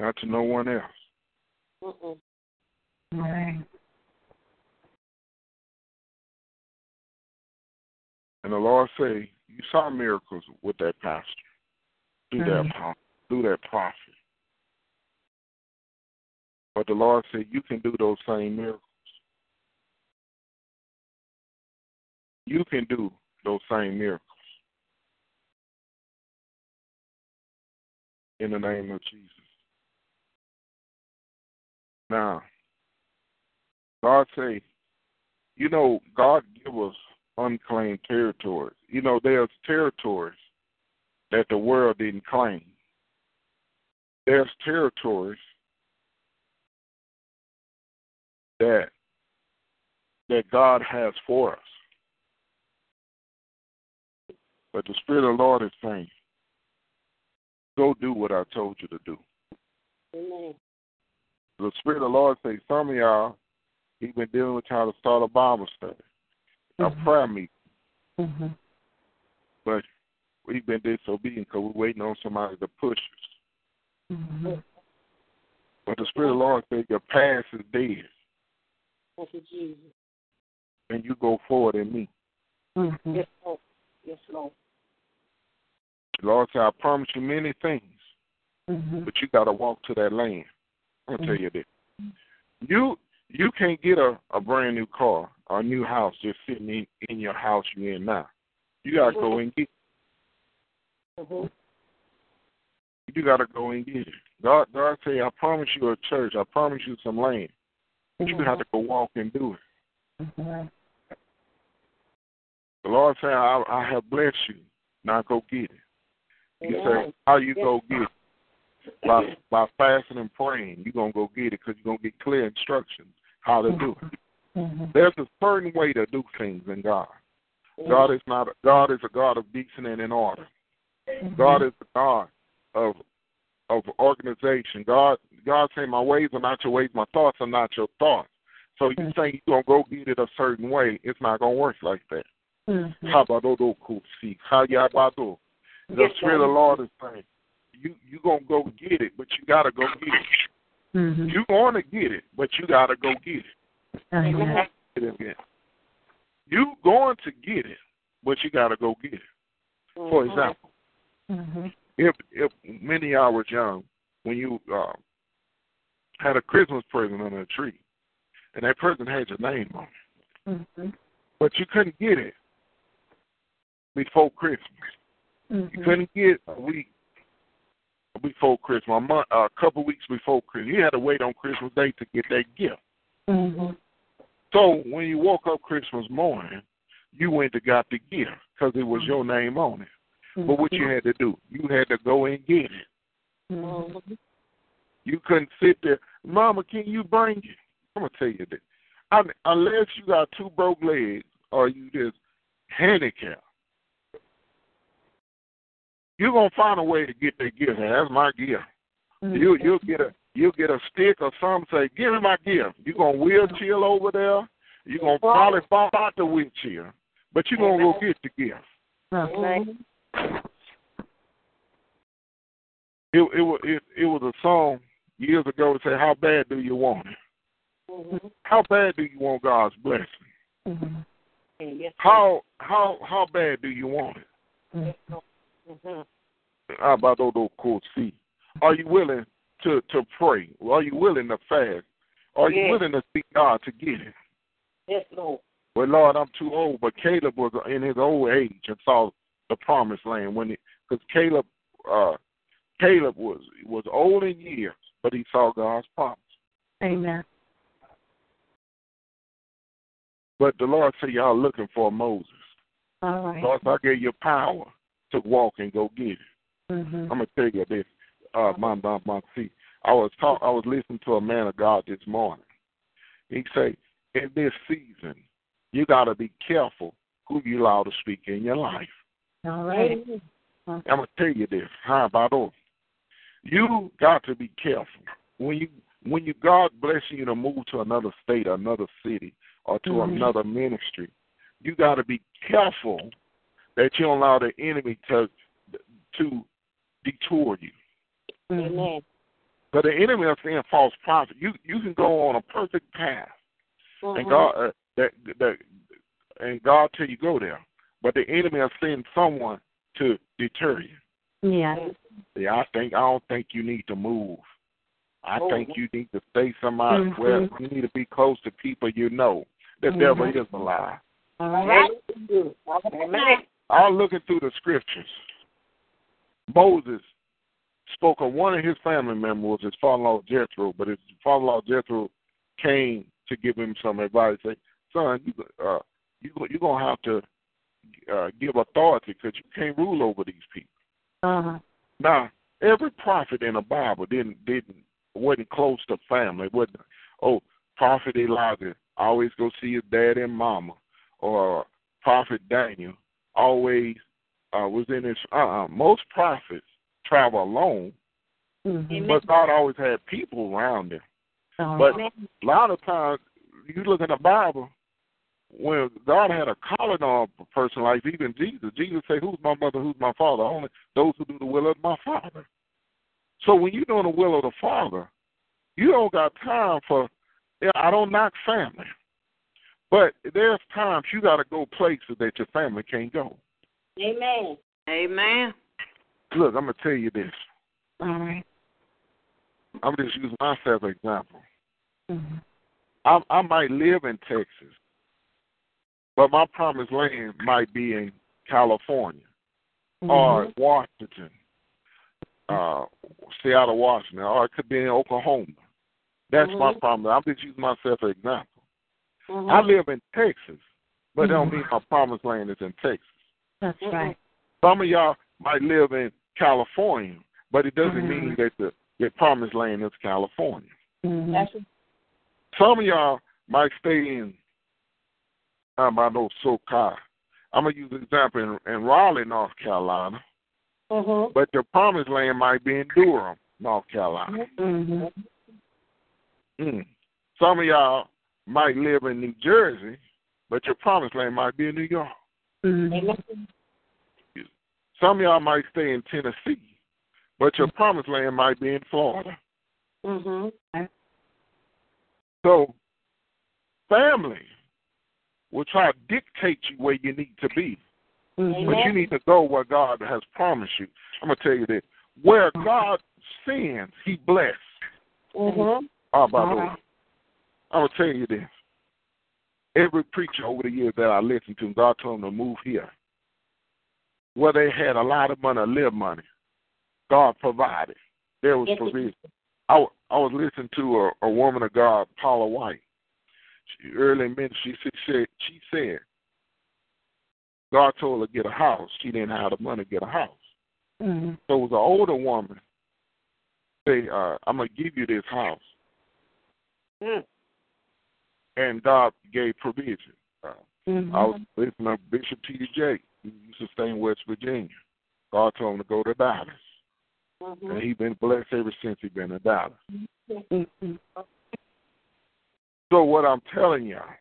Not to no one else. Mm-mm. All right. And the Lord say, you saw miracles with that pastor, through Mm-hmm. that through that prophet. But the Lord said, You can do those same miracles. You can do those same miracles. In the name of Jesus. Now, God say, you know, God give us unclaimed territories. You know, there's territories that the world didn't claim. There's territories that that God has for us. But the Spirit of the Lord is saying, go do what I told you to do. Amen. The Spirit of the Lord says, some of y'all, He's been dealing with y'all to start a Bible study, a Mhm. prayer meeting. Mm-hmm. But we've been disobedient because we're waiting on somebody to push us. Mm-hmm. But the Spirit of the Lord says, your past is dead, Thank you, Jesus. and you go forward in me. Mm-hmm. Yes, Lord. Yes, Lord. The Lord said, I promise you many things, Mm-hmm. but you got to walk to that land. I'm gonna tell you this: you you can't get a, a brand new car or a new house just sitting in, in your house you're in now. You got to go and get. Mm-hmm. You got to go and get it. God, God say, I promise you a church. I promise you some land. But you have to go walk and do it. Mm-hmm. The Lord said, I, I have blessed you. Now go get it. You say, how you go get it? By by fasting and praying, you're gonna go get it because you're gonna get clear instructions how to do it. Mm-hmm. There's a certain way to do things in God. God is not. God is a God of decency and in order. God is a God of of organization. God God saying my ways are not your ways, my thoughts are not your thoughts. So you saying you're gonna go get it a certain way, it's not gonna work like that. Mm-hmm. The Yes, Spirit of the Lord. Is saying, you you gonna go get it, but you gotta go get it. Mm-hmm. You gonna get it, but you gotta go get it. Amen. Say it again. You going to get it, but you gotta go get it. For example, Mm-hmm. if if many of y'all was young when you uh, had a Christmas present under a tree, and that present had your name on it, Mm-hmm. but you couldn't get it before Christmas. You Mm-hmm. couldn't get a week before Christmas, a month, a couple weeks before Christmas. You had to wait on Christmas Day to get that gift. Mm-hmm. So when you woke up Christmas morning, you went to got the gift because it was your name on it. But what you had to do, you had to go and get it. Mm-hmm. You couldn't sit there, Mama, can you bring it? I'm gonna tell you this. I mean, unless you got two broke legs or you just handicapped, you're gonna find a way to get that gift. And that's my gift. You you'll get a you'll get a stick or something. Say, give me my gift. You're gonna wheelchair over there. You're gonna probably fall out the wheelchair, but you're gonna go get the gift. Mm-hmm. It it was it, it was a song years ago to say, how bad do you want it? Mm-hmm. How bad do you want God's blessing? Mm-hmm. Yes, How how how bad do you want it? Mm-hmm. How about those courts see? Are you willing to to pray? Are you willing to fast? Are you willing to seek God to get it? Yes, Lord. Well, Lord, I'm too old. But Caleb was in his old age and saw the promised land when because Caleb uh Caleb was was old in years, but he saw God's promise. Amen. But the Lord said, y'all looking for Moses. All right. Lord, I gave you power to walk and go get it. Mm-hmm. I'm gonna tell you this, uh, my my my see. I was talk, I was listening to a man of God this morning. He say, in this season, you gotta be careful who you allow to speak in your life. All right. I'm gonna tell you this. How about those? You got to be careful when you when you God blessing you to move to another state, another city, or to Mhm. another ministry. You got to be careful that you don't allow the enemy to to detour you. Amen. But the enemy is saying false prophet. You you can go on a perfect path, Mm-hmm. and God uh, that that and God tell you go there. But the enemy is sending someone to deter you. Yeah. Yeah, I think I don't think you need to move. I Oh. think you need to stay somewhere Mhm. where you need to be close to people you know. The Mhm. devil is a lie. All right. Amen. I'm looking through the scriptures. Moses spoke of one of his family members his father-in-law Jethro, but his father-in-law Jethro came to give him some advice. Say, son, you uh, you you're gonna have to uh, give authority because you can't rule over these people. Uh-huh. Now, every prophet in the Bible didn't didn't wasn't close to family. wasn't oh prophet Elijah always go see his dad and mama, or prophet Daniel always uh, was in his. Uh, uh most prophets travel alone, Mhm. but God always had people around them. All But right. a lot of times, you look in the Bible, when God had a calling on a person like even Jesus, Jesus said, Who's my mother, who's my father? Only those who do the will of my Father. So when you're doing the will of the Father, you don't got time for, yeah, I don't knock family. But there's times you got to go places that your family can't go. Amen. Amen. Look, I'm going to tell you this. All right. I'm just using myself as an example. Mhm. I, I might live in Texas, but my promised land might be in California or Mhm. Washington, uh, Seattle, Washington, or it could be in Oklahoma. That's my Mhm. promise. I'm just using myself as an example. Mhm. I live in Texas, but it don't mean my promised land is in Texas. That's right. Some of y'all might live in California, but it doesn't Mhm. mean that the your promised land is California. Mhm. That's Some of y'all might stay in, I um, I know SoCal. I'm gonna use an example in, in Raleigh, North Carolina, Mhm. but your promised land might be in Durham, North Carolina. Mhm. Mm. Some of y'all might live in New Jersey, but your promised land might be in New York. Mhm. Some of y'all might stay in Tennessee, but your promised land might be in Florida. Mhm. So, family will try to dictate you where you need to be. Mhm. But you need to go where God has promised you. I'm gonna tell you this: where God sends, He bless. Mhm. How about All that? I'm gonna tell you this: every preacher over the years that I listened to, God told them to move here, where they had a lot of money, live money. God provided. There was Yes, provision. I, I was listening to a, a woman of God, Paula White. She, early in ministry, she said, she said, God told her to get a house. She didn't have the money to get a house. Mhm. So it was an older woman. Say, uh, I'm gonna give you this house, Mm. And God gave provision. Uh, Mhm. I was listening to Bishop T.D. Jakes. He used to stay in West Virginia. God told him to go to Dallas, Mhm. and he's been blessed ever since he's been in Dallas. Mhm. So what I'm telling y'all,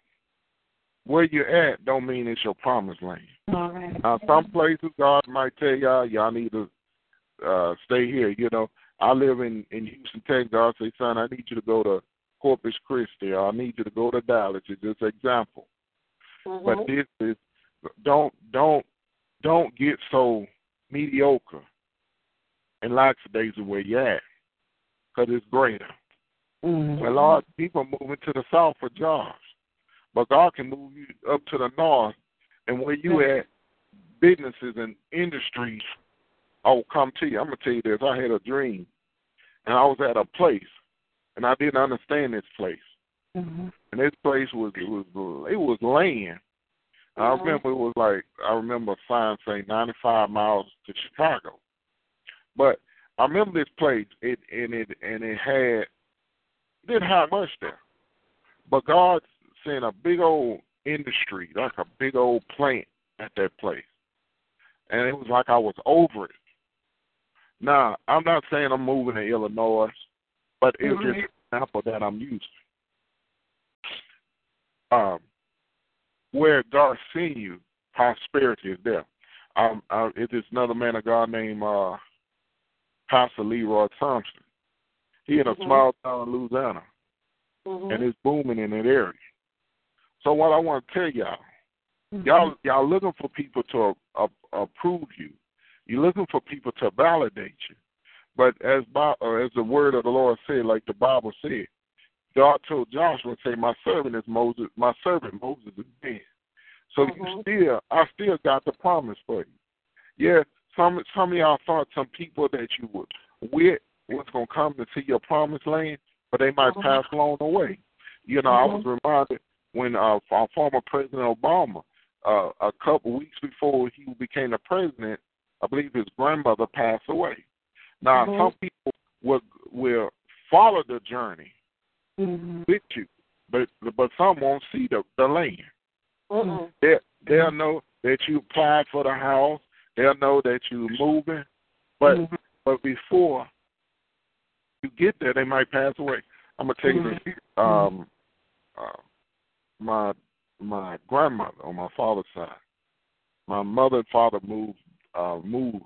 where you're at don't mean it's your promised land. All right. Now, some places God might tell y'all, y'all need to uh, stay here. You know, I live in in Houston, Texas. God say, son, I need you to go to Corpus Christi, or I need you to go to Dallas. It's just an example. But Mhm. this is don't don't don't get so mediocre and lackadaisical where you're at, because it's greater. Mhm. A lot of people moving to the south for jobs, but God can move you up to the north, and where you at, businesses and industries will come to you. I'm gonna tell you this: I had a dream, and I was at a place, and I didn't understand this place, Mhm. and this place was it was it was land. I remember it was like I remember a sign saying 95 miles to Chicago, but I remember this place. It and it and it had it didn't have much there, but God sent a big old industry, like a big old plant at that place, and it was like I was over it. Now I'm not saying I'm moving to Illinois, but it's just an example that I'm using. Um, where God sent you, prosperity is there. Um, uh, it is another man of God named uh, Pastor Leroy Thompson. He in a Mhm. small town in Louisiana, Mhm. and it's booming in that area. So what I want to tell y'all, Mhm. y'all y'all looking for people to uh, approve you. You're looking for people to validate you. But as uh, as the word of the Lord said, like the Bible said, God told Joshua, "Say, my servant is Moses. My servant Moses is dead. So you Mhm. still, I still got the promise for you. Yeah, some some of y'all thought some people that you would with was gonna come to see your promised land, but they might Mhm. pass along the way. You know, I was reminded when uh, our former President Obama, uh, a couple weeks before he became the president, I believe his grandmother passed away. Now, Mhm. some people will will follow the journey Mhm. with you, but but some won't see the the land. Mm-mm. They they'll know that you applied for the house. They'll know that you're moving, but Mhm. but before you get there, they might pass away. I'm gonna tell you this. Um, uh, my my grandmother on my father's side, my mother and father moved uh, moved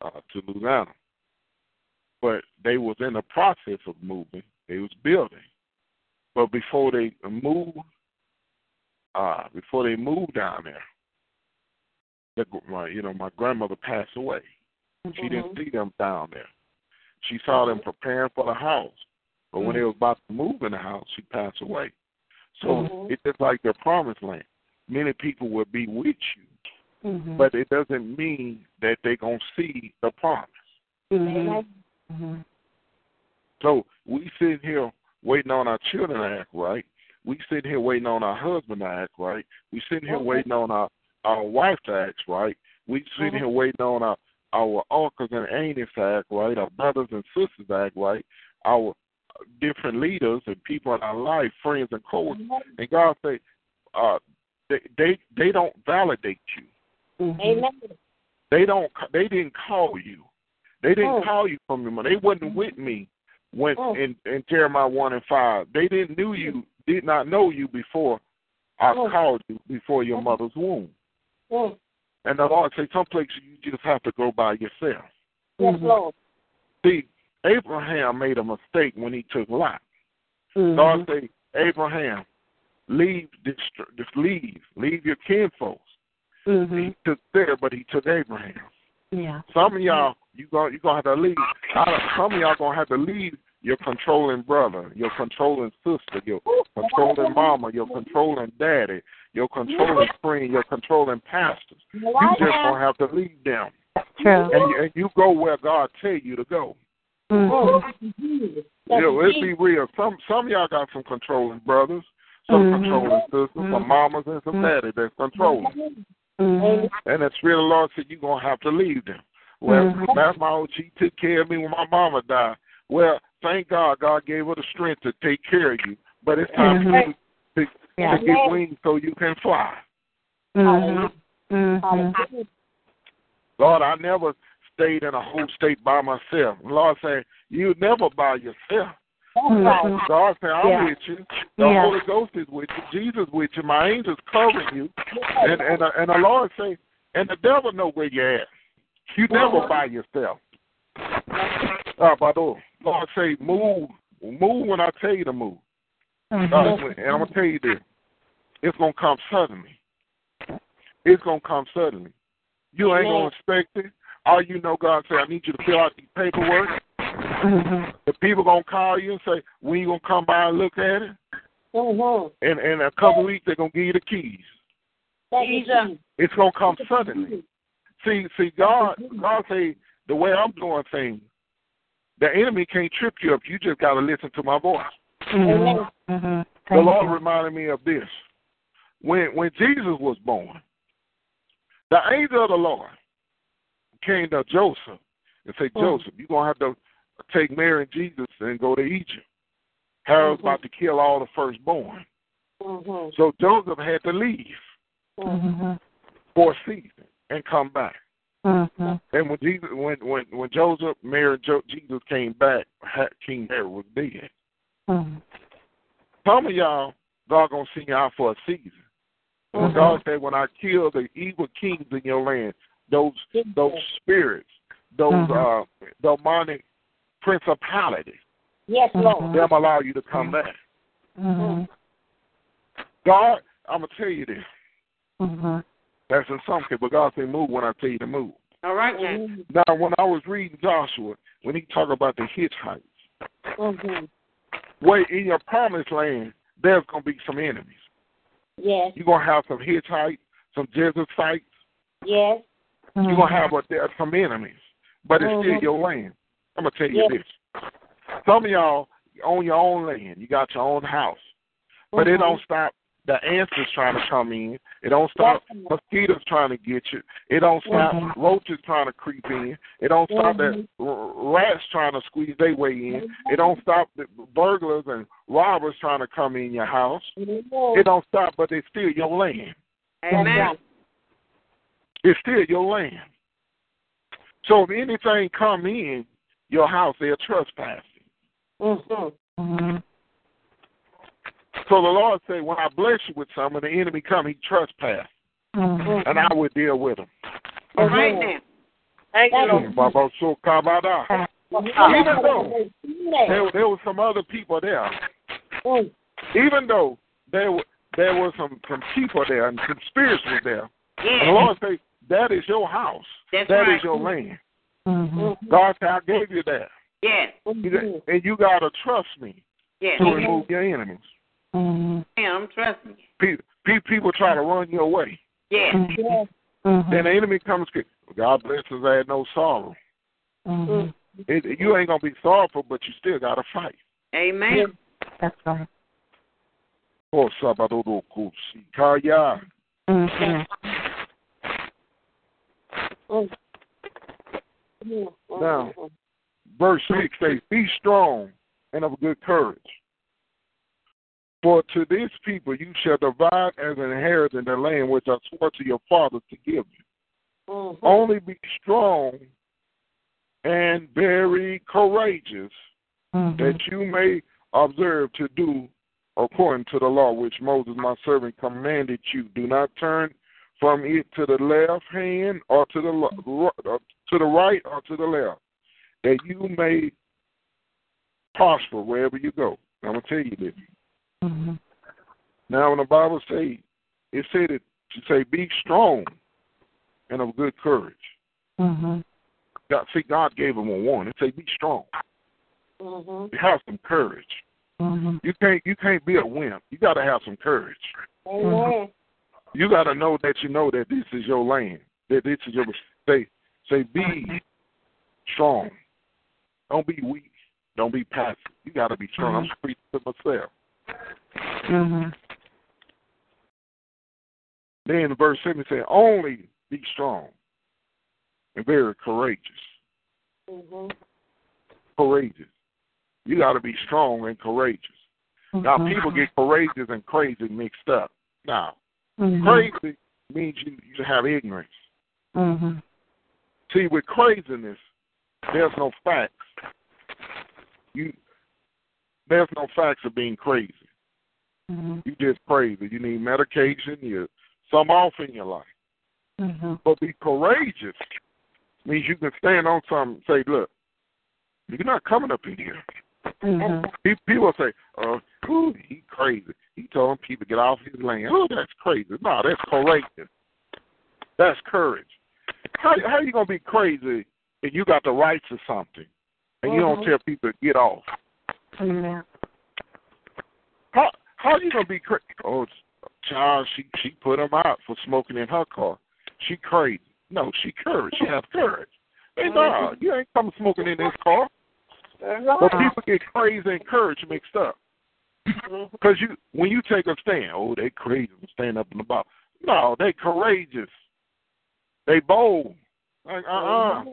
uh, to Louisiana, but they was in the process of moving. They was building, but before they moved, uh, before they moved down there, the, my you know my grandmother passed away. She didn't see them down there. She saw them preparing for the house, but when they was about to move in the house, she passed away. So Mhm. it's just like the promised land. Many people will be with you, Mhm. but it doesn't mean that they're gonna see the promise. Mhm. Mhm. So we sit here waiting on our children to act right. We sit here waiting on our husband to act right. We sitting here waiting on our our wife to act right. We sitting here waiting on our our uncles and aunties to act right. Our brothers and sisters to act right. Our different leaders and people in our life, friends and coworkers. And God say, uh, they they they don't validate you. Mhm. Amen. They don't. They didn't call you. They didn't Mm. call you from your money. They wasn't with me when Mm. in, in Jeremiah one and five. They didn't knew you. Did not know you before I Mm. called you before your mother's womb. Mm. And the Lord say, some places you just have to go by yourself. Yes, Mhm. Lord. See, Abraham made a mistake when he took Lot. Mhm. God say, Abraham, leave this, just leave, leave your kinfolks. Mhm. He took there, but he took Abraham. Yeah. Some of y'all, you going you gonna have to leave. Some of y'all gonna have to leave your controlling brother, your controlling sister, your controlling mama, your controlling daddy, your controlling [laughs] friend, your controlling pastors. You just now. gonna have to leave them, True. and you, and you go where God tell you to go. Mhm. Mm. Jesus. You let's be real. Some some of y'all got some controlling brothers, some Mhm. controlling sisters, some Mhm. mamas and some daddies that's controlling. Mhm. And the Spirit of the Lord said, You're going to have to leave them. Well, Mhm. that's my old, she took care of me when my mama died. Well, thank God, God gave her the strength to take care of you. But it's time for you to, Yeah. to get wings so you can fly. Mhm. Mhm. Hallelujah. Lord, I never stayed in a home state by myself. Lord said, You never by yourself. That's Mhm. right. God said, I'm Yeah. with you. The Yeah. Holy Ghost is with you. Jesus with you. My angels covering you. And and uh, and the Lord say, and the devil know where you're at. You never by yourself. Uh, by the Lord say, move, move when I tell you to move. Uh, Mhm. and I'm gonna tell you this, it's gonna come suddenly. It's gonna come suddenly. You ain't gonna expect it. All you know, God say, I need you to fill out these paperwork. Mhm. The people gonna call you and say, when you gonna come by and look at it? Mhm. And in a couple of weeks, they're gonna give you the keys. Thank you, Jesus. It's gonna come suddenly. See, see, God, God say the way I'm doing things, the enemy can't trip you up. You just gotta listen to my voice. Mhm. Mhm. The Lord reminded me of this. When when Jesus was born, the angel of the Lord came to Joseph and said, Mm. Joseph, you're gonna have to take Mary and Jesus and go to Egypt. Herod's Mhm. about to kill all the firstborn. Mhm. So Joseph had to leave Mhm. Mhm. for a season and come back. Mhm. And when Jesus, when when when Joseph, Mary, jo- Jesus came back, King Herod was dead. Mhm. Some of y'all, God gonna send you out for a season. Mhm. God said, when I kill the evil kings in your land, those those spirits, those uh demonic principalities, Yes, Lord. Mhm. them allow you to come back. Mhm. God, I'm gonna tell you this. Mhm. That's in some case, but God said, move when I tell you to move. All right now. Mhm. Now, when I was reading Joshua, when he talked about the Hittites, Mhm. wait in your promised land, there's gonna be some enemies. Yes. You're gonna have some Hittites, some Jebusites. Yes. You're gonna have a, there are some enemies, but it's still your land. I'm gonna tell you Yes. this. Some of y'all own your own land. You got your own house, but it Mhm. don't stop the ants trying to come in. It don't stop Yes. mosquitoes trying to get you. It don't stop Mhm. roaches trying to creep in. It don't stop that r- rats trying to squeeze their way in. It don't stop the burglars and robbers trying to come in your house. Mhm. It don't stop, but they still your land. Amen. It's still your land. So if anything come in your house, they're trespassing. Mhm. Mhm. So the Lord said, when I bless you with some, when the enemy come, he trespass, Mhm. and I will deal with him. All right now. Thank you, Lord. Baba so kabada. Mhm. Even though there, there was some other people there, Mm. even though there were there were some some people there and some spirits were there, and the Lord said, that is your house, That's that is right. your land. Mhm. God said, I gave you that, Yeah. And you gotta trust me Yeah. to remove your enemies. Mhm. Yeah, I'm trusting you. Pe- pe- People try to run your way. Yeah. Mhm. Yes. Mhm. Then the enemy comes, God bless us, I had no sorrow. Mhm. It, you ain't gonna be sorrowful, but you still gotta fight. Amen. That's right. Oh, Sabadodo Kusikaya. Mhm. Mm. Now. Mhm. Verse 6 says, Be strong and of good courage. For to this people you shall divide as an inheritance the land which I swore to your fathers to give you. Mhm. Only be strong and very courageous, Mhm. that you may observe to do according to the law which Moses my servant commanded you. Do not turn from it to the left hand or to the lo- ro- to the right or to the left, that you may prosper wherever you go. I'm gonna tell you this. Mhm. Now, when the Bible say it said it to say, "Be strong and of good courage." Mhm. God, see, God gave him a warning. It say, "Be strong. Mhm. Have some courage." Mhm. You can't you can't be a wimp. You got to have some courage. Amen. You got to know that you know that this is your land. That this is your say say be strong. Don't be weak. Don't be passive. You got to be strong. I'm speaking to myself. Mhm. Then verse seven says, "Only be strong and very courageous." Mhm. Courageous. You got to be strong and courageous. Now Mhm. people get courageous and crazy mixed up. Now Mhm. crazy means you you have ignorance. See, with craziness, there's no facts. You there's no facts of being crazy. Mhm. You just crazy. You need medication. You some off in your life. Mhm. But be courageous means you can stand on something. and Say, look, you're not coming up in here. Mhm. People say, "Oh, ooh, he crazy." He told people to get off his land. Oh, that's crazy. No, that's courageous. That's courage. How how you gonna be crazy if you got the rights to something and you don't Mhm. tell people to get off? Amen. How how you gonna be crazy? Oh, child, she she put him out for smoking in her car. She crazy. No, she courage. She has courage. Hey, no, uh-huh. you ain't coming smoking in this car. Uh-huh. But people get crazy and courage mixed up. Because you, when you take a stand, oh, they crazy and stand up in the box. No, they courageous. They bold. Like, uh-uh,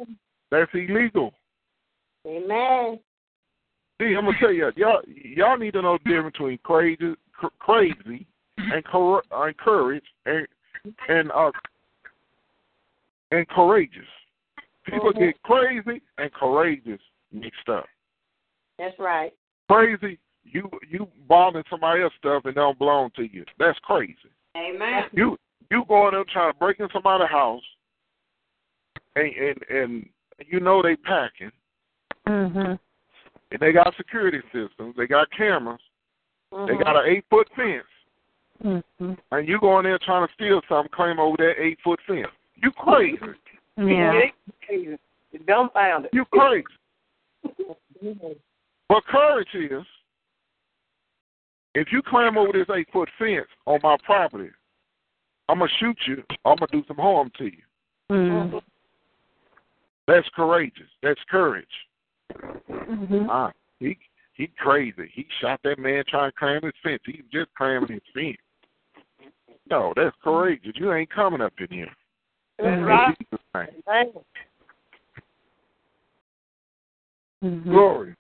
that's illegal. Amen. See, I'm gonna tell you, y'all, y'all need to know the difference between crazy, cr- crazy, and cor- and courage, and and uh, and courageous. People Mhm. get crazy and courageous mixed up. That's right. Crazy, you you bothering somebody else's stuff and don't belong to you. That's crazy. Amen. You you going there trying to break in somebody's house, and and and you know they packing, Mhm. and they got security systems, they got cameras, they Mhm. got an eight foot fence, Mhm. and you go in there trying to steal something, claim over that eight foot fence. You crazy. Yeah. You dumbfounded. You crazy. But courage is if you climb over this eight foot fence on my property, I'm gonna shoot you. I'm gonna do some harm to you. Mm. That's courageous. That's courage. Mhm. Ah, he he crazy. He shot that man trying to climb his fence. He just climbing his fence. No, that's courageous. You ain't coming up in here. That's right. Amen. Mhm. Glory.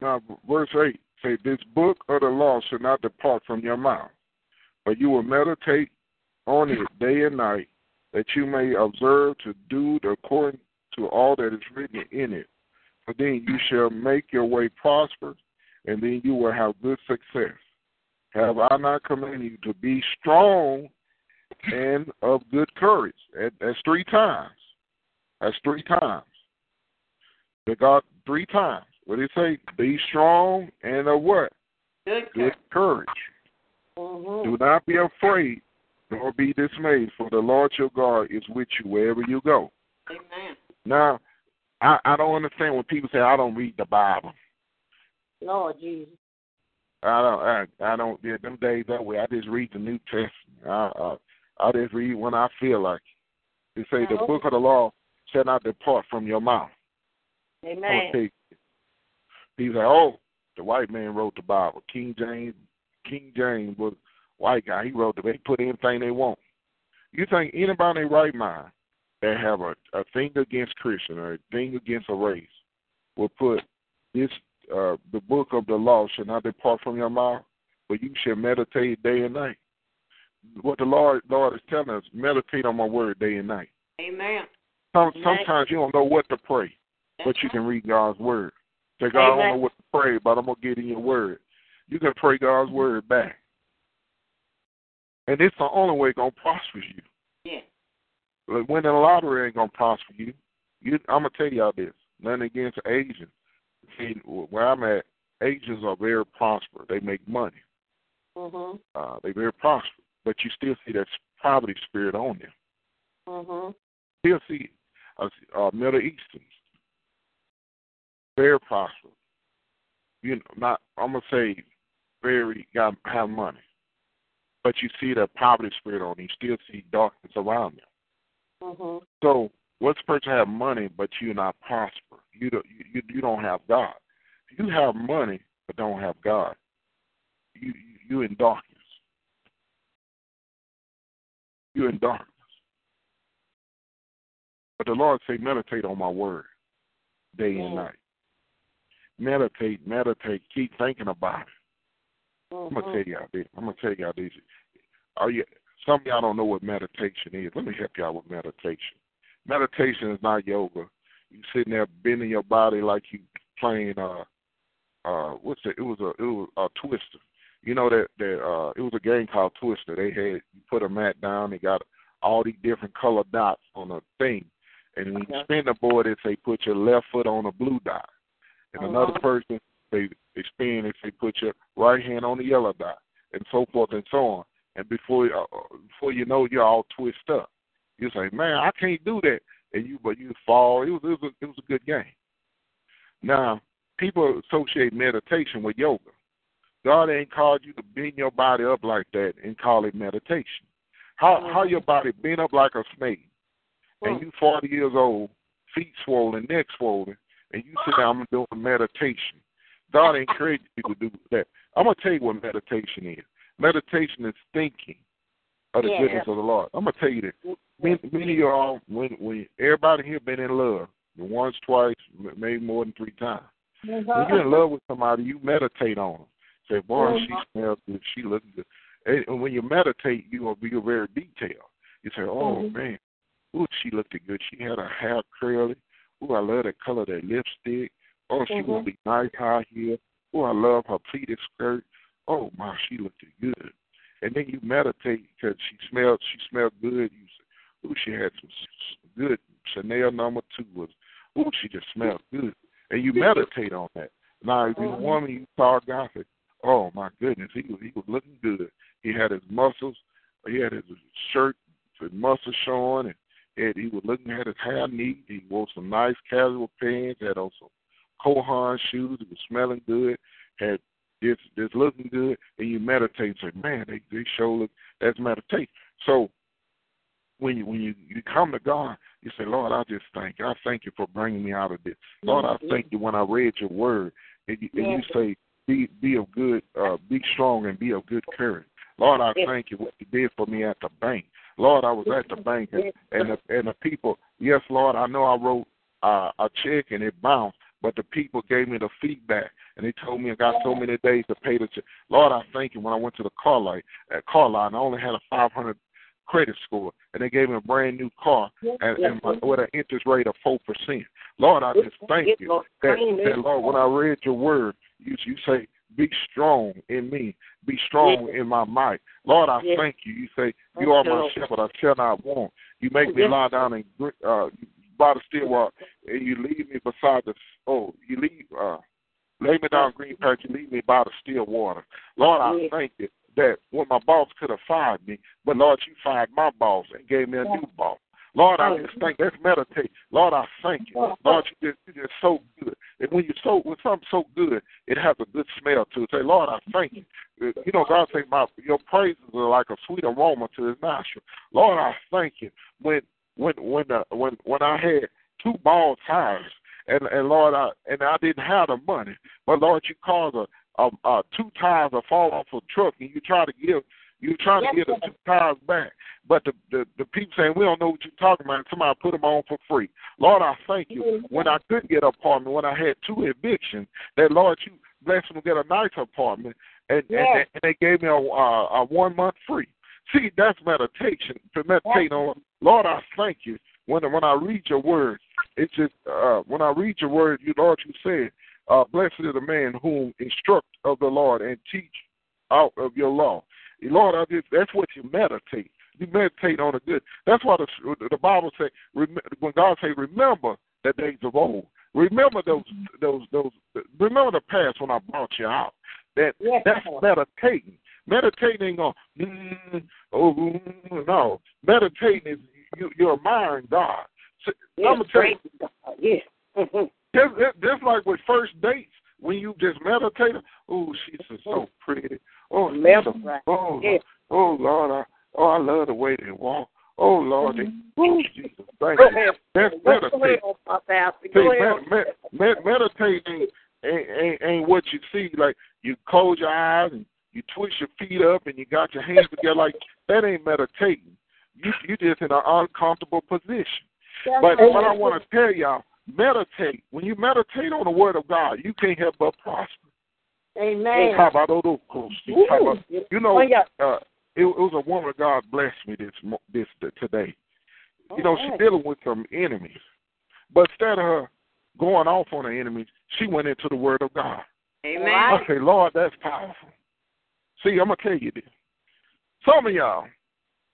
Now, verse 8 say, This book of the law shall not depart from your mouth, but you will meditate on it day and night, that you may observe to do according to all that is written in it. For then you shall make your way prosperous, and then you will have good success. Have I not commanded you to be strong and of good courage? That's three times. That's three times. They got three times. What did it say? Be strong and of what? Good Good courage. Mhm. Do not be afraid, nor be dismayed, for the Lord your God is with you wherever you go. Amen. Now, I, I don't understand when people say I don't read the Bible. Lord Jesus. I don't. I, I don't. Yeah, them days that way. I just read the New Testament. I, I, I just read when I feel like it. It say the Oh. book of the law shall not depart from your mouth. Amen. you. He's like, oh, the white man wrote the Bible. King James, King James was white guy. He wrote the. They put anything they want. You think anybody in their right mind that have a, a thing against Christian or a thing against a race will put this uh the book of the law shall not depart from your mouth, but you shall meditate day and night. What the Lord Lord is telling us, meditate on my word day and night. Amen. Some, Amen. sometimes you don't know what to pray but you can read God's word. Say, God, I don't know what to pray, but I'm gonna get in your word. You can pray God's word back, and it's the only way gonna prosper you. Yeah. Like winning the lottery ain't gonna prosper you. You, I'm gonna tell y'all this. Nothing against Asians. See, where I'm at, Asians are very prosperous. They make money. Mhm. Uh, they very prosperous, but you still see that poverty spirit on them. Mhm. Still see uh, uh, Middle Easterns very prosperous. You know, not I'm gonna say very got have money, but you see the poverty spirit on them. You still see darkness around them. Mhm. So what's the person have money but you're not prosper? You don't you you don't have God. You have money but don't have God, you you you in darkness. You're in darkness. But the Lord say, meditate on my word day and Mm. night. Meditate, meditate, keep thinking about it. I'm gonna Mhm. tell y'all this. I'm gonna tell y'all this. Are you some of y'all don't know what meditation is. Let me help y'all with meditation. Meditation is not yoga. You sitting there bending your body like you playing uh uh what's it? It was a it was a twister. You know that that uh it was a game called Twister. They had you put a mat down, they got all these different color dots on a thing. And when you spin the board they say put your left foot on a blue dot. And Uh-huh. another person they they spin they put your right hand on the yellow dot and so forth and so on. And before uh, before you know you're all twisted up. You say, Man, I can't do that and you but you fall. It was it was a, it was a good game. Now, people associate meditation with yoga. God ain't called you to bend your body up like that and call it meditation. How how your body bent up like a snake, and you forty years old, feet swollen, neck swollen, and you sit down and doing meditation. God ain't created you to do that. I'm gonna tell you what meditation is. Meditation is thinking of the Yeah. goodness of the Lord. I'm gonna tell you this. Many, many of y'all, when when everybody here been in love, once, twice, maybe more than three times. When you're in love with somebody, you meditate on them. Say, boy, she smells good. She looks good. And when you meditate, you will be very detailed. You say, oh Mhm. man, ooh, she looked good. She had her hair curly. Ooh, I love the color of that lipstick. Oh, she Mhm. will be nice high heel. Oh, I love her pleated skirt. Oh my, she looked good. And then you meditate because she smelled. She smelled good. You say, ooh, she had some good Chanel number two. Was ooh, she just smelled good. And you meditate on that. Now, if you're a Mhm. woman, you saw a guy say, "Oh my goodness, he was he was looking good. He had his muscles. He had his shirt his muscle showing, and, and he was looking at his hair neat. He wore some nice casual pants, had on some Cole Haan shoes. He was smelling good, had this this looking good, and you meditate. Say, man, they they show look. That's meditate. So when you when you, you come to God, you say, Lord, I just thank you. I thank you for bringing me out of this. Lord, I thank you when I read your word, and you, and you say, be be of good, uh, be strong, and be of good courage. Lord, I thank you what you did for me at the bank. Lord, I was at the bank, and and the, and the people. Yes, Lord, I know I wrote uh, a check and it bounced, but the people gave me the feedback and they told me I got so many days to pay the check. Lord, I thank you when I went to the car light at car line, I only had a 500 credit score, and they gave me a brand new car and, and my, with an interest rate of four percent. Lord, I just thank you that, that Lord, when I read your word, you you say, "Be strong in me, be strong in my might." Lord, I thank you. You say, "You are my shepherd; I shall not want." You make me lie down and uh, by the still water, and you lead me beside the oh, you lead uh, lay me down green patch, you lead me by the still water. Lord, I thank you that when my boss could have fired me, but Lord, you fired my boss and gave me a new boss. Lord, I just think let's meditate. Lord, I thank you. Lord, you just you're just so good. And when you so when something's so good, it has a good smell to it. Say, Lord, I thank you. You know, God say my your praises are like a sweet aroma to his nostril. Lord, I thank you. When when when uh, when when I had two bald tires and and Lord I and I didn't have the money, but Lord you caused a, a, a two tires to fall off a truck and you try to give you try to get the two tires back, but the, the the people saying we don't know what you're talking about. Somebody put them on for free. Lord, I thank you. When I couldn't get an apartment, when I had two evictions, that Lord you blessed me to get a nice apartment, and and, they, and they gave me a, a, a one month free. See, that's meditation. To meditate on, Lord, I thank you. When when I read your word, it's just uh, when I read your word, you Lord, you said, uh, "Blessed is the man whom instruct of the Lord and teach out of your law." Lord, I just that's what you meditate. You meditate on the good. That's why the the Bible say when God say, "Remember the days of old." Remember those those those. Remember the past when I brought you out. That Yes, that's meditating. Meditating on, mm, oh, no. Meditating is you, you're admiring God. So, Yes, I'm gonna tell you, praise God. Yes. [laughs] Mhm. just, just like with first dates, when you just meditate, oh, she's so pretty. Oh, so- oh, Yes. oh, Lord, I, oh, I love the way they walk. Oh, Lord, they, oh, Jesus, thank you. ahead. That's Go meditate. See, med, med, med, meditating ain't, ain't, ain't what you see. Like you close your eyes and you twist your feet up and you got your hands together. Like that ain't meditating. You you just in an uncomfortable position. But what I want to tell y'all, meditate. When you meditate on the Word of God, you can't help but prosper. Amen. How about those cool- Ooh. You know, Oh, uh, it, it was a woman of God blessed me this this today. You know, she's Alright. dealing with some enemies. But instead of her going off on the enemies, she went into the Word of God. Amen. I say, Lord, that's powerful. See, I'm to tell you this. Some of y'all,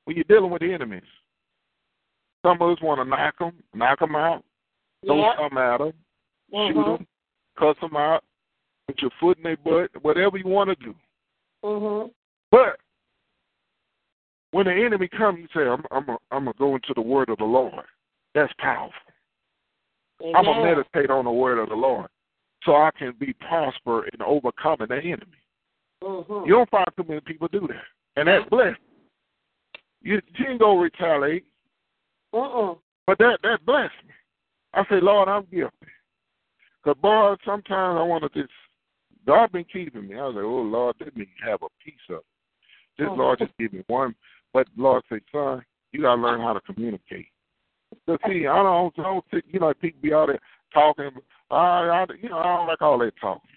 when you're dealing with the enemies, some of us want to knock them, knock them out, throw Yeah. something at them, shoot Mhm. them, cuss them out, put your foot in their butt, whatever you want to do. Mhm. But when the enemy comes, you say, I'm, I'm, I'm going to go into the word of the Lord. That's powerful. I'm going to meditate on the word of the Lord so I can be prosper in overcoming the enemy. Mhm. You don't find too many people do that. And that's blessed. You, you ain't going to retaliate, but that, that blessed me. I say, Lord, I'm guilty. Because, boy, sometimes I want to just, God been keeping me. I was like, oh, Lord, let me have a piece of it. This. Lord just give me one. But Lord say, son, you got to learn how to communicate. So see, I don't, I don't think, you know, people be out there talking. I, I, you know, I don't like all that talking.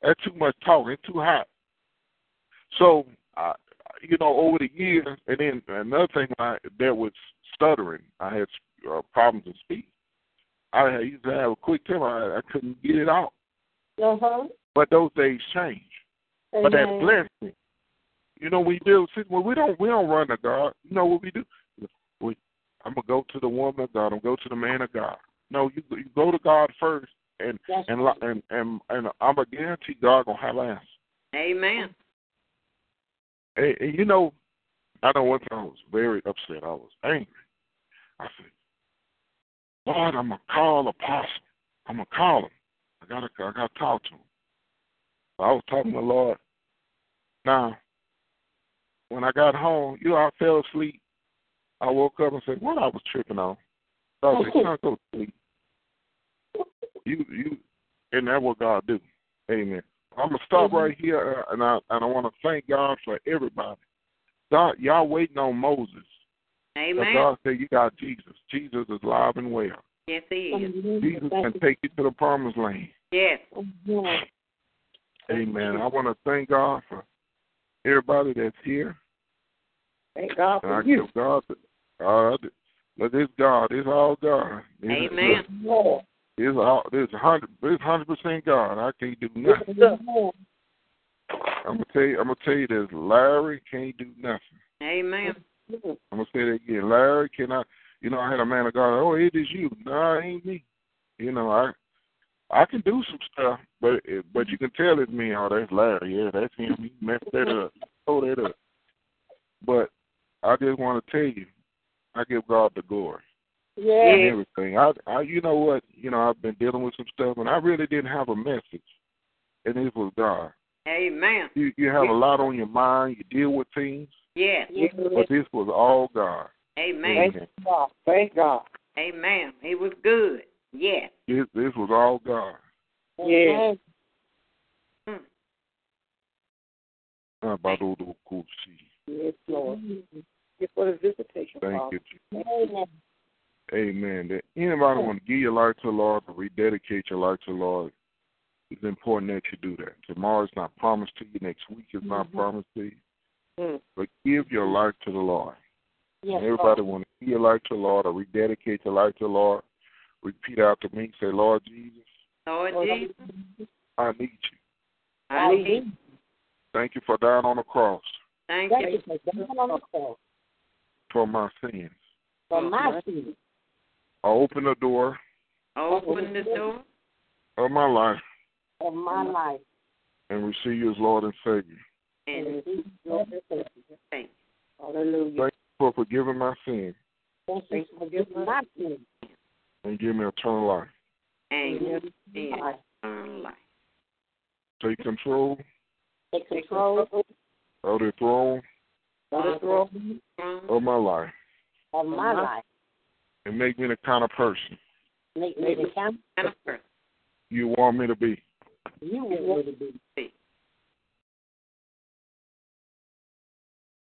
That's too much talking. It's too hot. So, I, you know, over the years, and then another thing, I, there was stuttering. I had uh, problems with speech. I used to have a quick temper. I, I couldn't get it out. Uh-huh. But those days change. But that Amen. blessed me. You know, we do. See, well, we don't. We don't run to God. You know what we do? We, I'm gonna go to the woman of God. I'm gonna go to the man of God. No, you you go to God first, and That's and li- and and, and I'm gonna guarantee God gonna have an answer. Amen. And, and you know, I know one time I was very upset. I was angry. I said, Lord, I'm gonna call Apostle. I'm gonna call him. I gotta I gotta talk to him. I was talking to the Lord. Now, when I got home, you know, I fell asleep. I woke up and said, What I was tripping on. So I said, Can I go to sleep? You you and that's what God do. Amen. I'm gonna stop Mhm. right here, uh, and I and I want to thank God for everybody. God, y'all waiting on Moses, but Amen. God said you got Jesus. Jesus is alive and well. Yes, he is. Jesus can take you to the promised land. Yes. Yes. Amen. I want to thank God for everybody that's here, Thank God and I for you. give God. The, uh, but it's God. It's all God. It's, Amen. It's all. It's hundred. It's hundred percent God. I can't do nothing. I'm gonna tell you. I'm gonna tell you this. Larry can't do nothing. Amen. I'm gonna say that again. Larry cannot. You know, I had a man of God. Oh, it is you. No, it ain't me. You know, I I can do some stuff, but but you can tell it's me. Oh, that's Larry. Yeah, that's him. He messed that up. Oh, that up. But I just want to tell you, I give God the glory and everything. I, I, you know what? You know, I've been dealing with some stuff, and I really didn't have a message, and it was God. Amen. You you have a lot on your mind. You deal with things, Yeah. but this was all God. Amen. Amen. God. Thank God. Amen. He was good. Yeah. This, this was all God. Yes. Mm. Abadodokosi. Yes, Lord. Just for the visitation, Thank Father. you. Amen. Amen. That anybody want to give your life to the Lord or rededicate your life to the Lord, it's important that you do that. Tomorrow is not promised to you. Next week is not promised to you. Mm. But give your life to the Lord. Yes. Everybody want to give your life to the Lord or rededicate your life to the Lord. Repeat after me. Say, Lord Jesus, Lord Jesus, I need you. I need you. Thank you for dying on the cross Thank Thank you. you for dying on the cross for my sins. for my sins. I open the door Open the door. of my life of my life. and receive you as Lord and Savior. And receive your blessing. thank you. Hallelujah. Thank you for forgiving my sins Thank you for giving my sins. and giving me eternal life. And Yes. in eternal life. Take control Take control of the throne On the throne of my life of my life. And make me the kind of person Make me the kind and a person. you want me to be. you want me to be.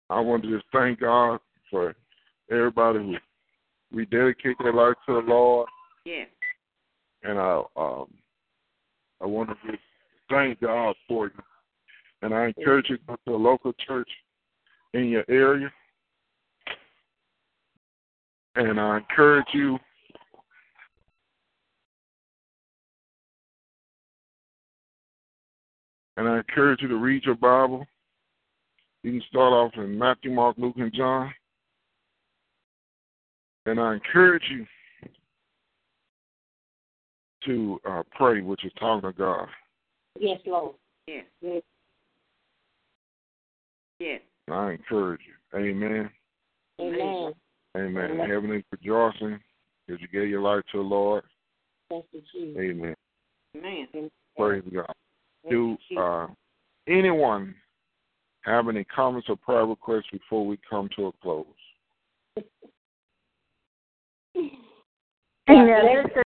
I want to just thank God for everybody who rededicate their life to the Lord, Yes. and I um, I want to just thank God for you. And I encourage you to go to a local church in your area, and I encourage you and I encourage you to read your Bible. You can start off in Matthew, Mark, Luke, and John. And I encourage you to uh, pray, which is talking to God. Yes, Lord. Yes. Yes. Yes. I encourage you. Amen. Amen. Amen. Amen. Heaven is rejoicing because you gave your life to the Lord. Thank you, Jesus. Amen. Amen. Praise God. Do uh, anyone have any comments or prayer requests before we come to a close? Amen. This